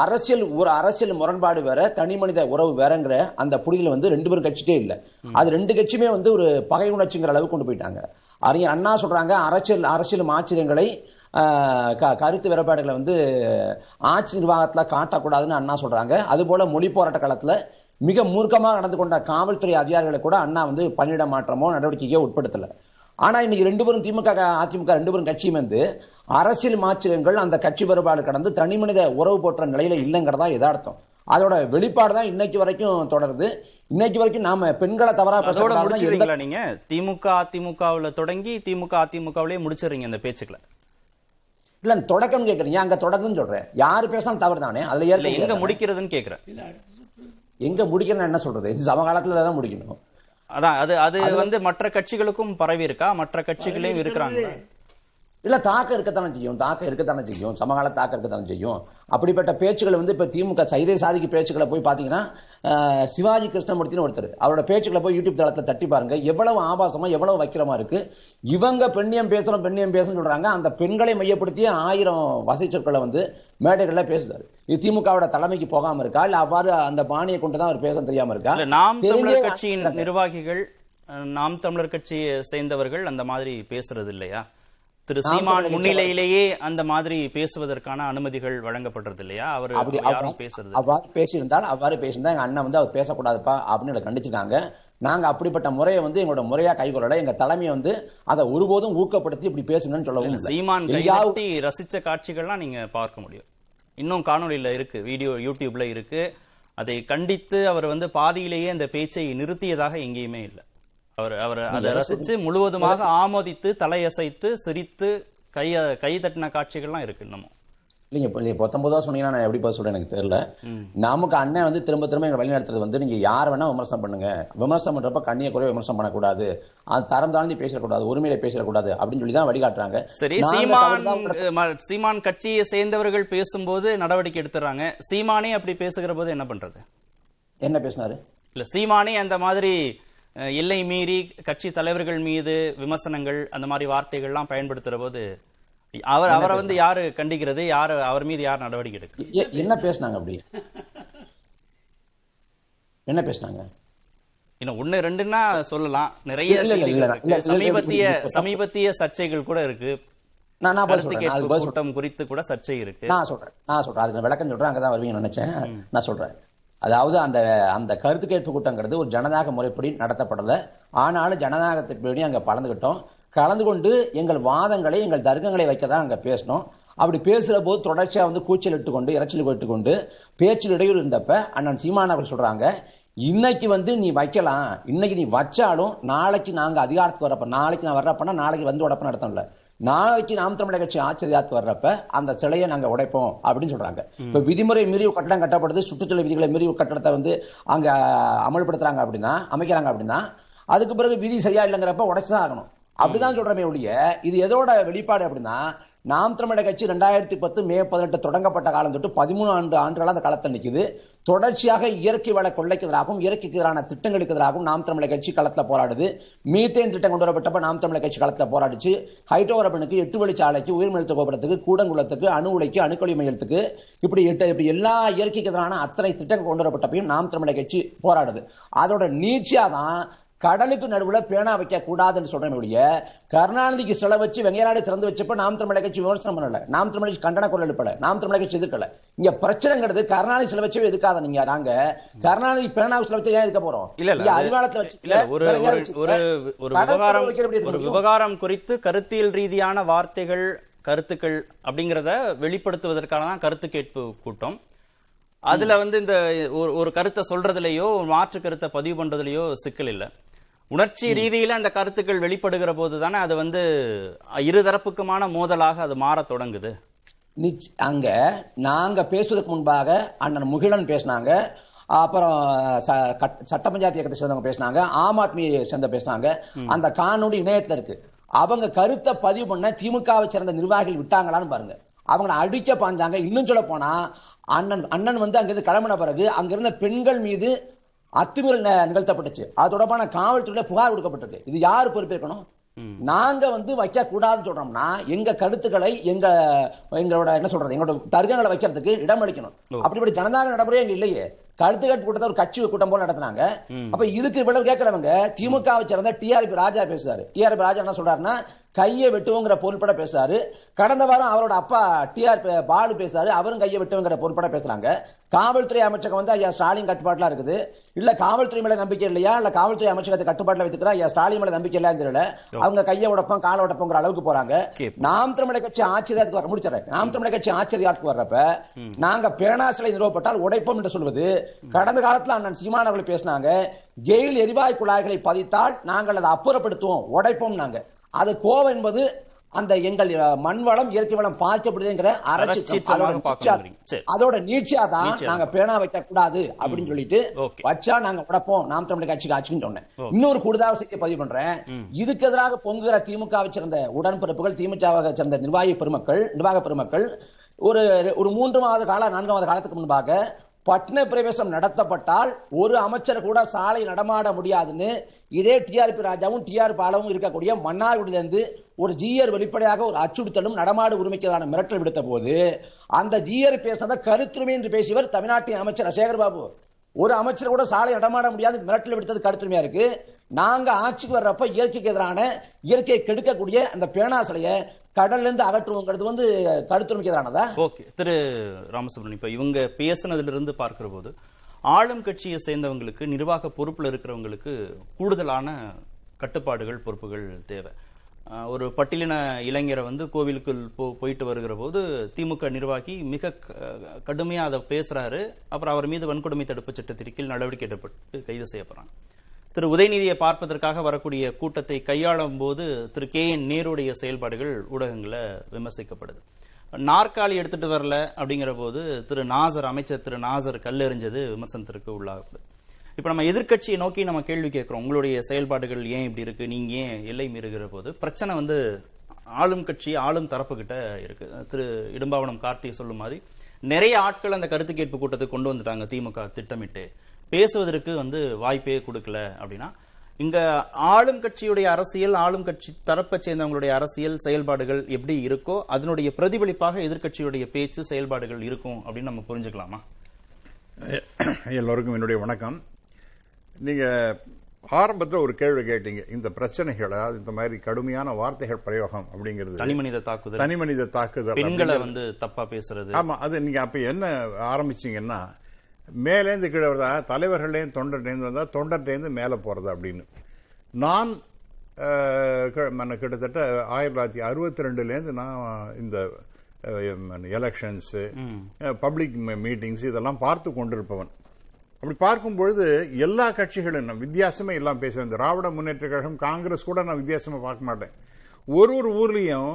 அரசியல் ஒரு அரசியல் முரண்பாடு வேற தனி மனித உறவு வேறங்கிற அந்த புரிதல் வந்து ரெண்டு பேரும் கட்சிட்டே இல்ல. அது ரெண்டு கட்சியுமே வந்து ஒரு பகை உணர்ச்சிங்கிற அளவுக்கு கொண்டு போயிட்டாங்க. அறிஞர் அண்ணா சொல்றாங்க அரசியல் அரசியல் ஆச்சரியங்களை கருத்து வேறுபாடுகளை வந்து ஆட்சி நிர்வாகத்துல காட்டக்கூடாதுன்னு அண்ணா சொல்றாங்க. அதுபோல மொழி போராட்ட காலத்துல மிக மூர்க்கமாக நடந்து கொண்ட காவல்துறை அதிகாரிகளை கூட அண்ணா வந்து பணியிட மாற்றமோ நடவடிக்கையோ உட்படுத்தல. ஆனா இன்னைக்கு ரெண்டு பேரும் திமுக அதிமுக ரெண்டு பேரும் கட்சியும் வந்து அரசியல் மாற்றங்கள் அந்த கட்சி வேறுபாடு கடந்து தனி மனித உறவு போற்ற நிலையில இல்லைங்கிறதா எதார்த்தம். அதோட வெளிப்பாடு தான் இன்னைக்கு வரைக்கும் தொடருது. இன்னைக்கு வரைக்கும் நாம பெண்களை தவறா முடிச்சிருங்களா நீங்க? திமுக அதிமுகவுல தொடங்கி திமுக அதிமுகவிலே முடிச்சிடுறீங்க இந்த பேச்சுக்களை. இல்ல தொடக்கம் கேக்குறீங்க அங்க தொடக்கம்னு சொல்றேன் யாரு பேசாலும் தவறு தானே அதுல எங்க. முடிக்கிறதுன்னு கேக்குறேன். எங்க முடிக்கணும் என்ன சொல்றது? சமகாலத்துல தான் முடிக்கணும். அதான் அது அது வந்து மற்ற கட்சிகளுக்கும் பரவி இருக்கா மற்ற கட்சிகளையும் இருக்கிறாங்க இல்ல தாக்கம் இருக்கத்தானே செய்யும். தாக்கம் இருக்கத்தானே செய்யும். சமகால தாக்கம் இருக்கத்தானே செய்யும். அப்படிப்பட்ட பேச்சுக்கள் வந்து இப்ப திமுக சைதை சாதிக்கு பேச்சுக்களை போய் பாத்தீங்கன்னா சிவாஜி கிருஷ்ணமூர்த்தின்னு ஒருத்தர். அவரோட பேச்சுக்களை போய் யூடியூப் தளத்துல தட்டி பாருங்க. எவ்வளவு ஆபாசமா எவ்வளவு வைக்கிறமா இருக்கு. இவங்க பெண்ணியம் பேசுறோம் பெண்ணியம் பேசணும் சொல்றாங்க. அந்த பெண்களை மையப்படுத்தி ஆயிரம் வசை சொற்களை வந்து மேடைகள்ல பேசுறாரு. இது திமுகவோட தலைமைக்கு போகாம இருக்கா? இல்ல அவ்வாறு அந்த பாணியை கொண்டுதான் அவர் பேச தெரியாம இருக்கா? நாம் தமிழர் கட்சியின். நிர்வாகிகள் நாம் தமிழர் கட்சியை சேர்ந்தவர்கள் அந்த மாதிரி பேசுறது இல்லையா? திரு சீமான் முன்னிலையிலேயே அந்த மாதிரி பேசுவதற்கான அனுமதிகள் வழங்கப்படுறது இல்லையா அவர் அப்படி பேசுறது. அவ்வாறு பேசியிருந்தால் அவ்வாறு பேசியிருந்தா எங்க அண்ணன் வந்து அவர் பேசக்கூடாதுப்பா அப்படின்னு கண்டிச்சிருக்காங்க நாங்க அப்படிப்பட்ட முறையை வந்து எங்களோட முறையா கைகொள்ளல எங்க தலைமையை வந்து அதை ஒருபோதும் ஊக்கப்படுத்தி இப்படி பேசுங்கன்னு சொல்லவும். சீமான் கைதட்டி ரசிச்ச காட்சிகள்லாம் நீங்க பார்க்க முடியும். இன்னும் காணொளியில இருக்கு வீடியோ யூடியூப்ல இருக்கு. அதை கண்டித்து அவர் வந்து பாதியிலேயே அந்த பேச்சை நிறுத்தியதாக எங்கேயுமே இல்லை. அவர் அவர் அதை ரசிச்சு முழுவதுமாக ஆமோதித்து தலையசைத்து சிரித்து கைய கை தட்டின காட்சிகள்லாம் இருக்கு இன்னமும். இல்லைங்க இப்ப பத்தொன்பதா சொன்னீங்கன்னா நான் எப்படி பதில் சொல்றேன் எனக்கு தெரியல. நமக்கு அண்ணன் வந்து திரும்ப திரும்ப எங்க வழிநடத்துறது வந்து நீங்க யார் வேணா விமர்சனம் பண்ணுங்க. விமர்சனம் பண்றப்ப கண்ணிய குறைய விமர்சனம் பண்ணக்கூடாது. அது தரம் தாழ்ந்து பேசக்கூடாது உரிமையில பேசக்கூடாது அப்படின்னு சொல்லி தான் வழிகாட்டுறாங்க. சரி சீமான் சீமான் கட்சியை சேர்ந்தவர்கள் பேசும்போது நடவடிக்கை எடுத்துறாங்க. சீமானே அப்படி பேசுகிற போது என்ன பண்றது? என்ன பேசினாரு? இல்ல சீமானே அந்த மாதிரி எல்லை மீறி கட்சி தலைவர்கள் மீது விமர்சனங்கள் அந்த மாதிரி வார்த்தைகள்லாம் பயன்படுத்துற போது அவர் அவரை வந்து யாரு கண்டிக்கிறது? யாரு அவர் மீது யார் நடவடிக்கை எடுக்கிறது எ- என்ன பேசினாங்க அப்படி? என்ன பேசினாங்க? இன்னும் ஒண்ணு ரெண்டுன்னா சொல்லலாம். நிறைய சமீபத்திய. சமீபத்திய சர்ச்சைகள் கூட இருக்கு. நான் பதில் சொல்றேன் கூட்டம் குறித்து கூட சர்ச்சை இருக்கு. நான் சொல்றேன் நான் சொல்றேன். அதுக்கு விளக்கம் சொல்றேன் அங்கதான் வருவீங்கன்னு நினைச்சேன். நான் சொல்றேன். அதாவது அந்த அந்த கருத்து கேட்பு கூட்டங்கிறது ஒரு ஜனநாயக முறைப்படி நடத்தப்படல. ஆனாலும் ஜனநாயகத்தின்படி அங்க கலந்துகிட்டோம் கலந்து கொண்டு எங்கள் வாதங்களை எங்கள் தர்க்கங்களை வைக்க தான் அங்க பேசணும் அப்படி பேசுற போது தொடர்ச்சியா வந்து கூச்சல் இட்டு கொண்டு இறைச்சல் விட்டு கொண்டு பேச்சில் இடையூறு இருந்தப்ப அண்ணன் சீமான் அவர்கள் சொல்றாங்க இன்னைக்கு வந்து நீ வைக்கலாம். இன்னைக்கு நீ வச்சாலும் நாளைக்கு நாங்க அதிகாரத்துக்கு வரப்ப நாளைக்கு நான் வர்றப்பனா நாளைக்கு வந்து உடப்ப நடத்தணும்ல நாளைக்கு நாம் தமிழக கட்சி ஆச்சரியாத்துக்கு வர்றப்ப அந்த சிலையை நாங்க உடைப்போம் அப்படின்னு சொல்றாங்க. இப்ப விதிமுறை மீறி ஒரு கட்டடம் கட்டப்படுது சுற்றுச்சூழல் விதிகளை மீறி ஒரு கட்டடத்தை வந்து அங்க அமல்படுத்துறாங்க அப்படின்னா அமைக்கிறாங்க அப்படின்னா அதுக்கு பிறகு விதி சரியா இல்லைங்கிறப்ப உடைச்சுதான் ஆகணும். அப்படிதான் சொல்றமே ஒழிய இது எதோட வெளிப்பாடு அப்படின்னா நாம் தமிழக கட்சி ரெண்டாயிரத்தி பத்து மே பதினெட்டு தொடங்கப்பட்ட காலம் தொட்டு பதிமூணு ஆண்டு ஆண்டுகளாக அந்த காலத்தில் நிற்குது. தொடர்ச்சியாக இயற்கை வள கொள்ளைக்கு எதிராகவும் இயற்கைக்கு எதிரான திட்டங்களுக்கு எதிராகவும் நாம் தமிழக கட்சி களத்தில் போராடுது. மீத்தேன் திட்டம் கொண்டு வரப்பட்டப்ப நாம் தமிழக கட்சி களத்தில் போராடிச்சு. ஹைட்ரோரபனுக்கு எட்டு வழிச்சாலைக்கு உயிர்மெழுத்து கோபுரத்துக்கு கூடங்குளத்துக்கு அணு உலைக்கு அணுக்கொழி மையத்துக்கு இப்படி எட்டு இப்படி எல்லா இயற்கைக்கு எதிரான அத்தனை திட்டங்கள் கொண்டு வரப்பட்டப்பையும் நாம் தமிழக கட்சி போராடுது. அதோட நீச்சியாக தான் கடலுக்கு நடுவுல பேனா வைக்க கூடாதுன்னு சொல்றேன் கருணாநிதிக்கு சிலை வச்சு வெங்கையாடு திறந்து வச்சப்ப நாம் தமிழக கட்சி விமர்சனம் பண்ணல. நாம் தமிழக கட்சி கண்டன குரல் எழுப்பல. நாம் தமிழக கட்சி எதிர்க்கல. இங்க பிரச்சனைங்கிறது கருணாநிதி சிலை வச்சே எதுக்காத நீங்க நாங்க? கருணாநிதி பேனா சிலை வச்சு ஏன் இருக்க போறோம்? இல்ல இல்ல அறிவாலயத்துல வச்சு இல்ல ஒரு ஒரு ஒரு ஒரு விவகாரம் ஒரு விவகாரம் குறித்து கருத்தியல் ரீதியான வார்த்தைகள் கருத்துக்கள் அப்படிங்கறத வெளிப்படுத்துவதற்கான தான் கருத்து கேட்பு கூட்டம். அதுல வந்து இந்த ஒரு- கருத்தை சொல்றதுலயோ மாற்று கருத்தை பதிவு பண்றதுலயோ சிக்கல் இல்ல. உணர்ச்சி ரீதியில அந்த கருத்துக்கள் வெளிப்படுகிற போது தானே அது வந்து இருதரப்புக்குமான மோதலாக அது மாறத் தொடங்குது. அங்க நாங்க பேசுவதற்கு முன்பாக அண்ணன் முகிலன் பேசினாங்க. அப்புறம் சட்ட பஞ்சாயத்து இயக்கத்தை சேர்ந்தவங்க பேசினாங்க. ஆம் ஆத்மியை சேர்ந்த பேசினாங்க. அந்த காணொளி இணையத்துல இருக்கு. அவங்க கருத்தை பதிவு பண்ண திமுகவை சேர்ந்த நிர்வாகிகள் விட்டாங்களான்னு பாருங்க. அவங்கள அடிக்க பாஞ்சாங்க. இன்னும் சொல்ல போனா அண்ணன் அண்ணன் வந்து அங்கிருந்து கிளம்பின பிறகு அங்கிருந்த பெண்கள் மீது அத்துமீறல் நிகழ்த்தப்பட்டுச்சு. அது தொடர்பான காவல்துறையில புகார் கொடுக்கப்பட்டிருக்கு. இது யாரு பொறுப்பேற்கணும்? நாங்க வந்து வைக்க கூடாதுன்னு சொல்றோம்னா எங்க கருத்துக்களை எங்க எங்களோட என்ன சொல்றது எங்களோட தர்க்கங்களை வைக்கிறதுக்கு இடம் அளிக்கணும். அப்படிப்பட்ட ஜனநாயக நடைமுறை அங்க இல்லையே. கருத்து கேட்டு கூட்டத்தை ஒரு கட்சி கூட்டம் போல நடத்தினாங்க. அப்ப இதுக்கு இவ்வளவு கேட்கறவங்க திமுகவை சேர்ந்த டிஆர்பி ராஜா பேசுறாரு. டிஆர்பி ராஜா என்ன சொல்றாருன்னா கையை வெட்டுவோங்கிற பொருள்பட பேசுறாரு. கடந்த வாரம் அவரோட அப்பா டிஆர் பாலு பேசுறாரு. அவரும் கையை வெட்டுவோங்கிற பொருள்பட பேசுறாங்க. காவல்துறை அமைச்சகம் வந்து ஐயா ஸ்டாலின் கட்டுப்பாட்டுல இருக்குது. இல்ல காவல்துறை மேல நம்பிக்கை இல்லையா? இல்ல காவல்துறை அமைச்சகத்தை கட்டுப்பாட்டுல வச்சுக்கிறா? ஐயா ஸ்டாலின் மேல நம்பிக்கை இல்லைன்னு தெரியல. அவங்க கையை உடப்பம் கால உடப்பங்கிற அளவுக்கு போறாங்க. நாம் தமிழக கட்சி ஆச்சரியத்துக்கு வர முடிச்சிடறேன் நாம் தமிழக கட்சி ஆச்சரியத்துக்கு வர்றப்ப நாங்க பேனா சிலை நிறுவப்பட்டால் உடைப்போம் என்று சொல்வது. கடந்த காலத்துல அண்ணன் சீமான் அவர்கள் பேசினாங்க கெயில் எரிவாயு குழாய்களை பதித்தால் நாங்கள் அதை அப்புறப்படுத்துவோம் உடைப்போம் நாங்க. அது கோவம் என்பது அந்த எங்கள் மண் வளம் இயற்கை வளம் பாதிக்கப்படுதுங்கிற அரசியல் அறச்சீற்றமாக அதோட நீட்சியா தான். நாங்க பேனா வைக்க கூடாது அப்படின்னு சொல்லிட்டு. வச்சா நாங்க உடைப்போம். நாம் தமிழக கட்சிக்கு ஆட்சின்னு சொன்னேன். இன்னொரு கூடுதல் செய்தியை பதிவு பண்றேன். இதுக்கு எதிராக பொங்குகிற திமுகவை சேர்ந்த உடன்பிறப்புகள் திமுகவை சேர்ந்த நிர்வாகி பெருமக்கள் நிர்வாக பெருமக்கள் ஒரு ஒரு மூன்று மாத கால நான்கு மாத காலத்துக்கு முன்பாக பட்ன பிரவேசம் நடத்தப்பட்டால் ஒரு அமைச்சர் கூட சாலை நடமாட முடியாதுன்னு இதே டிஆர்பி ராஜாவும் டிஆர் பாலவும் இருக்கக்கூடிய மன்னார்குடியிலிருந்து ஒரு ஜிஆர் வெளிப்படையாக ஒரு அச்சுறுத்தலும் நடமாடு உரிமைக்கான மிரட்டல் விடுத்த போது அந்த ஜிஆர் பேசினதை கருத்துரிமை என்று பேசியவர் தமிழ்நாட்டின் அமைச்சர் சேகர் பாபு. ஒரு அமைச்சர் கூட சாலை நடமாட முடியாது மிரட்டல் விடுத்தது கடுத்துமையா இருக்கு. நாங்க ஆட்சிக்கு வர்றப்ப இயற்கைக்கு எதிரான இயற்கையை கெடுக்கக்கூடிய அந்த பேனா சிலையை கடல்ல இருந்து அகற்றுவோங்கிறது வந்து கடுத்துமைக்கு எதிரானதா? ஓகே. திரு ராமசுப்ரமணியம் இப்ப இவங்க பேசினதுல இருந்து பார்க்கிற போது ஆளும் கட்சியை சேர்ந்தவங்களுக்கு நிர்வாக பொறுப்புல இருக்கிறவங்களுக்கு கூடுதலான கட்டுப்பாடுகள் பொறுப்புகள் தேவை. ஒரு பட்டியலின இளைஞரை வந்து கோவிலுக்குள் போ- போயிட்டு வருகிற போது திமுக நிர்வாகி மிக கடுமையாக கடுமையா அதை பேசுறாரு. அப்புறம் அவர் மீது வன்கொடுமை தடுப்பு சட்டத்தின் கீழ் நடவடிக்கை எடுப்பட்டு கைது செய்யப்படுறாங்க. திரு. உதயநிதியை பார்ப்பதற்காக வரக்கூடிய கூட்டத்தை கையாளும் போது திரு. கே. என். நேருடைய செயல்பாடுகள் ஊடகங்கள விமர்சிக்கப்படுது. நாற்காலி எடுத்துட்டு வரல அப்படிங்கிற போது திரு. நாசர் அமைச்சர் திரு. நாசர் கல்லெறிஞ்சது விமர்சனத்திற்கு உள்ளாகப்படுது இப்ப நம்ம எதிர்க்கட்சியை நோக்கி நம்ம கேள்வி கேட்கிறோம். உங்களுடைய செயல்பாடுகள் ஏன் இப்படி இருக்கு? நீங்க ஏன் எல்லை மீறுகிற போது பிரச்சனை வந்து ஆளும் கட்சி ஆளும் தரப்பு கிட்ட இருக்கு. திரு இடும்பாவனம் கார்த்தி சொல்லும் மாதிரி நிறைய ஆட்கள் அந்த கருத்து கேட்பு கூட்டத்துக்கு கொண்டு வந்துட்டாங்க திமுக திட்டமிட்டு. பேசுவதற்கு வந்து வாய்ப்பே கொடுக்கல அப்படின்னா இங்க ஆளும் கட்சியுடைய அரசியல் ஆளும் கட்சி தரப்பை சேர்ந்தவங்களுடைய அரசியல் செயல்பாடுகள் எப்படி இருக்கோ அதனுடைய பிரதிபலிப்பாக எதிர்க்கட்சியுடைய பேச்சு செயல்பாடுகள் இருக்கும் அப்படின்னு நம்ம புரிஞ்சுக்கலாமா? எல்லோருக்கும் என்னுடைய வணக்கம். நீங்க ஆரம்பத்தில் ஒரு கேள்வி கேட்டீங்க இந்த பிரச்சனைகள் அதாவது இந்த மாதிரி கடுமையான வார்த்தைகள் பிரயோகம் அப்படிங்கிறது. தனிமனித தாக்குதல். தனி மனித தாக்குதல் பெண்களை வந்து தப்பா பேசுறது. ஆமா அது நீங்க அப்ப என்ன ஆரம்பிச்சீங்கன்னா மேலேந்து கீழே வருதா தலைவர்களையும் தொண்டர்லேருந்து வந்தா தொண்டர்லேருந்து மேலே போறது அப்படின்னு. நான் கிட்டத்தட்ட ஆயிரத்தி தொள்ளாயிரத்தி அறுபத்தி ரெண்டுலேருந்து நான் இந்த எலெக்ஷன்ஸ் பப்ளிக் மீட்டிங்ஸ் இதெல்லாம் பார்த்து கொண்டிருப்பவன். அப்படி பார்க்கும் பொழுது எல்லா கட்சிகளும் நான் வித்தியாசமே எல்லாம் பேசுறேன். திராவிட முன்னேற்ற கழகம் காங்கிரஸ் கூட நான் வித்தியாசமா பார்க்க மாட்டேன். ஒரு ஒரு ஊர்லயும்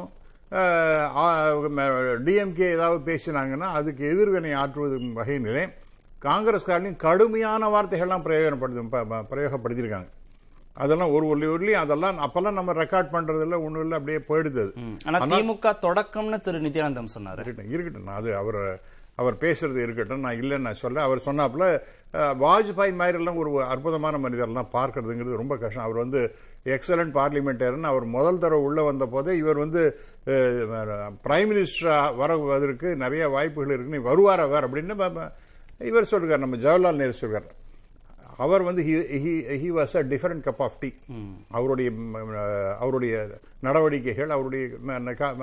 டிஎம்கே ஏதாவது பேசினாங்கன்னா அதுக்கு எதிர்வினை ஆற்றுவது வகையிலே காங்கிரஸ்காரனையும் கடுமையான வார்த்தைகள்லாம் பிரயோகப்படுத்தி பிரயோகப்படுத்தியிருக்காங்க. அதெல்லாம் ஒரு ஊர்லயும் ஊர்லயும் அதெல்லாம் அப்பெல்லாம் நம்ம ரெக்கார்ட் பண்றது இல்ல ஒண்ணும் இல்ல அப்படியே போயிடுது. ஆனா திமுக தொடக்கம்னு திரு நித்யானந்தம் சொன்னாரு. இருக்கட்டும். அது அவர் அவர் பேசுறது இருக்கட்டும் நான் இல்லைன்னு நான் சொல்ல அவர் சொன்னாப்புல வாஜ்பாய் மாதிரி எல்லாம் ஒரு அற்புதமான மனிதர்லாம் பார்க்கறதுங்கிறது ரொம்ப கஷ்டம். அவர் வந்து எக்ஸலண்ட் பார்லிமெண்டேரியன் அவர் முதல் தடவை உள்ள வந்த போதே இவர் வந்து பிரைம் மினிஸ்டரா வருவதற்கு நிறைய வாய்ப்புகள் இருக்குன்னு வருவாரா வேற அப்படின்னு இவர் சொல்றார் நம்ம ஜவஹர்லால் நேரு சொல்றார். அவர் வந்து he was a different cup of tea அவருடைய அவருடைய நடவடிக்கைகள் அவருடைய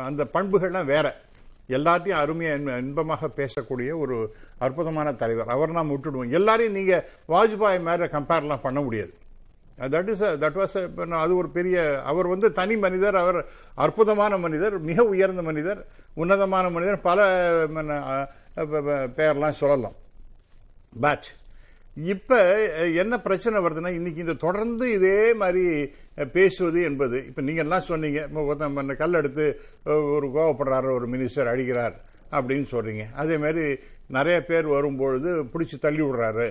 அந்த பண்புகள்லாம் வேற. எல்லாத்தையும் அருமையா இன்ப- இன்பமாக பேசக்கூடிய ஒரு அற்புதமான தலைவர். அவர் நாம் விட்டுடுவோம் எல்லாரையும் நீங்க வாஜ்பாய் மாதிரி கம்பேர்லாம் பண்ண முடியாது. தட் இஸ் தட் வாஸ் அது ஒரு பெரிய அவர் வந்து தனி மனிதர் அவர் அற்புதமான மனிதர் மிக உயர்ந்த மனிதர் உன்னதமான மனிதர் பல ம, பெயர்லாம் சொல்லலாம். பட் இப்ப என்ன பிரச்சனை வருதுன்னா இன்னைக்கு இந்த தொடர்ந்து இதே மாதிரி பேசுவது என்பது. இப்ப நீங்க எல்லாம் சொன்னீங்க கல் எடுத்து ஒரு கோவப்படுறாரு ஒரு மினிஸ்டர் அடிக்கிறார் அப்படின்னு சொல்றீங்க. அதே மாதிரி நிறைய பேர் வரும்பொழுது பிடிச்சு தள்ளி விடுறாரு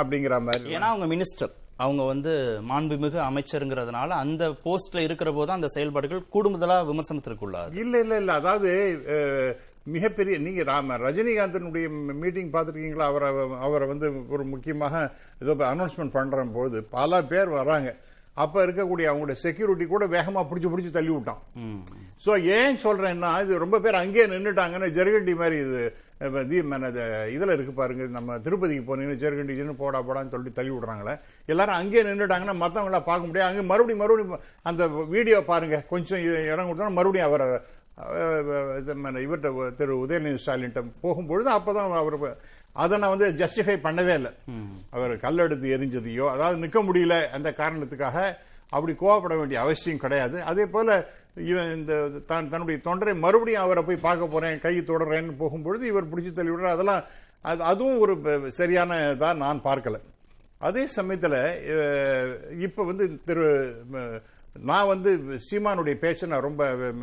அப்படிங்கிற மாதிரி. ஏன்னா அவங்க மினிஸ்டர் அவங்க வந்து மாண்புமிகு அமைச்சருங்கிறதுனால அந்த போஸ்ட்ல இருக்கிற போது அந்த செயல்பாடுகள் கூடுதலா விமர்சனத்திற்குள்ளாது இல்ல இல்ல இல்ல. அதாவது மிகப்பெரிய நீங்க ராம ரஜினிகாந்தனுடைய மீட்டிங் பார்த்திருக்கீங்களா? அவரை அவரை வந்து ஒரு முக்கியமாக ஏதோ அனௌன்ஸ்மெண்ட் பண்ற போது பல பேர் வராங்க. அப்ப இருக்கக்கூடிய அவங்களுடைய செக்யூரிட்டி கூட வேகமா பிடிச்சு பிடிச்சு தள்ளி விட்டான். சோ ஏன் சொல்றேன்னா இது ரொம்ப பேர் அங்கேயே நின்னுட்டாங்கன்னு ஜெர்கண்டி மாதிரி இது இதுல இருக்கு பாருங்க நம்ம திருப்பதிக்கு போனீங்கன்னா ஜெர்கண்டிஜின்னு போடா போடான்னு சொல்லி தள்ளி விடுறாங்களே. எல்லாரும் அங்கேயே நின்னுட்டாங்கன்னா மத்தவங்கள பார்க்க முடியாது. அங்க மறுபடியும் மறுபடியும் அந்த வீடியோ பாருங்க கொஞ்சம் இடம் கொடுத்தா மறுபடியும் அவரை இவர்கிட்ட இது திரு உதயநிதி ஸ்டாலின் போகும்பொழுது அப்பதான் அவர் அதை நான் வந்து ஜஸ்டிஃபை பண்ணவே இல்லை. அவர் கல்லெடுத்து எரிஞ்சதையோ அதாவது நிக்க முடியல அந்த காரணத்துக்காக அப்படி கோவப்பட வேண்டிய அவசியம் கிடையாது. அதே போல இவன் இந்த தான் தன்னுடைய தொண்டரை மறுபடியும் அவரை போய் பார்க்க போறேன் கை தொடர்றேன்னு போகும்பொழுது இவர் பிடிச்சி தள்ளி அதெல்லாம் அது அதுவும் ஒரு சரியான சரியானதா நான் பார்க்கல. அதே சமயத்தில் இப்போ இப்ப வந்து திரு நான் வந்து சீமானுடைய பேச்ச நான் ரொம்ப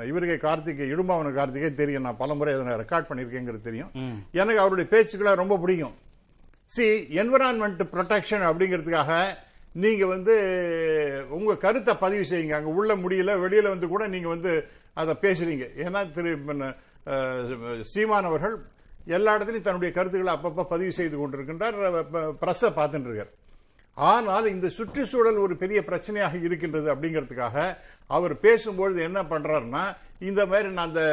இவருக்கு கார்த்திகை இடும்பாவன கார்த்திகை தெரியும். நான் பலமுறை அதை ரெக்கார்ட் பண்ணிருக்கேங்கிறது தெரியும். எனக்கு அவருடைய பேச்சுக்களை ரொம்ப பிடிக்கும். சி என்விரான்மெண்ட் ப்ரொடெக்ஷன் அப்படிங்கிறதுக்காக நீங்க வந்து உங்க கருத்தை பதிவு செய்யுங்க. அங்க உள்ள முடியல வெளியில வந்து கூட நீங்க வந்து அதை பேசுறீங்க. ஏன்னா திரு சீமான் அவர்கள் எல்லா இடத்துலயும் தன்னுடைய கருத்துக்களை அப்பப்ப பதிவு செய்து கொண்டிருக்கின்றார். பிரஸ பார்த்துட்டு இருக்கார். ஆனால் இந்த சுற்றுச்சூழல் ஒரு பெரிய பிரச்சனையாக இருக்கின்றது அப்படிங்கிறதுக்காக அவர் பேசும்பொழுது என்ன பண்றாருன்னா இந்த மாதிரி நான் அந்த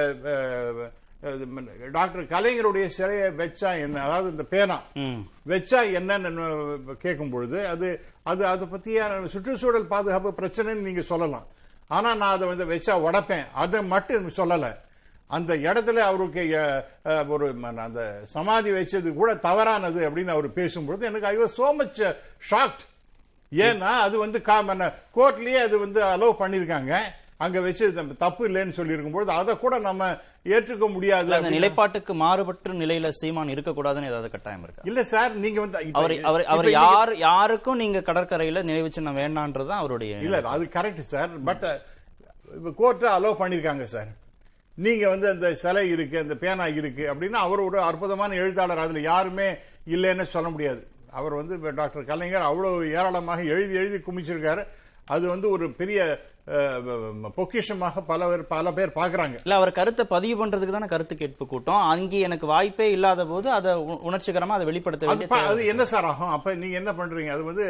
டாக்டர் கலைஞருடைய சிலையை வச்சா என்ன அதாவது இந்த பேனா. வச்சா என்னன்னு கேட்கும் பொழுது அது அது அதை பத்தியான சுற்றுச்சூழல் பாதுகாப்பு பிரச்சனைன்னு நீங்க சொல்லலாம். ஆனா நான் அதை வந்து வச்சா உடைப்பேன். அதை மட்டும் சொல்லல. அந்த இடத்துல அவருக்கு ஒரு அந்த சமாதி வச்சது கூட தவறானது அப்படின்னு அவர் பேசும்பொழுது எனக்கு I was so much shocked. ஏன்னா அது வந்து கோர்ட்லயே அது வந்து அலோவ் பண்ணிருக்காங்க. அங்க வச்சு தப்பு- இல்லைன்னு சொல்லி இருக்கும்போது அதை கூட நம்ம ஏற்றுக்க முடியாது அந்த நிலைப்பாட்டுக்கு மாறுபட்ட நிலையில சீமான் இருக்கக்கூடாதுன்னு ஏதாவது கட்டாயம் இருக்கா? இல்ல சார் நீங்க வந்து அவர் அவர் யார் யாருக்கும் நீங்க கடற்கரையில நினைவு சின்னம் வேண்டான்றதுதான் அவருடைய இல்ல அது correct sir but court allow பண்ணிருக்காங்க சார். நீங்க வந்து அந்த சிலை இருக்கு அந்த பேனா இருக்கு அப்படின்னா அவர் ஒரு அற்புதமான எழுத்தாளர் அதுல யாருமே இல்லைன்னு சொல்ல முடியாது. அவர் வந்து டாக்டர் கலைஞர் அவ்வளவு ஏராளமாக எழுதி எழுதி குமிச்சிருக்காரு. அது வந்து ஒரு பெரிய பொக்கிஷமாக பல பேர் பல பேர் பாக்குறாங்க இல்ல அவர் கருத்தை பதிவு பண்றதுக்கு தானே கருத்து கேட்பு கூட்டம். அங்கே எனக்கு வாய்ப்பே இல்லாத போது அதை உணர்ச்சிகரமா அதை வெளிப்படுத்த அது என்ன சார் ஆகும்? அப்ப நீங்க என்ன பண்றீங்க? அது வந்து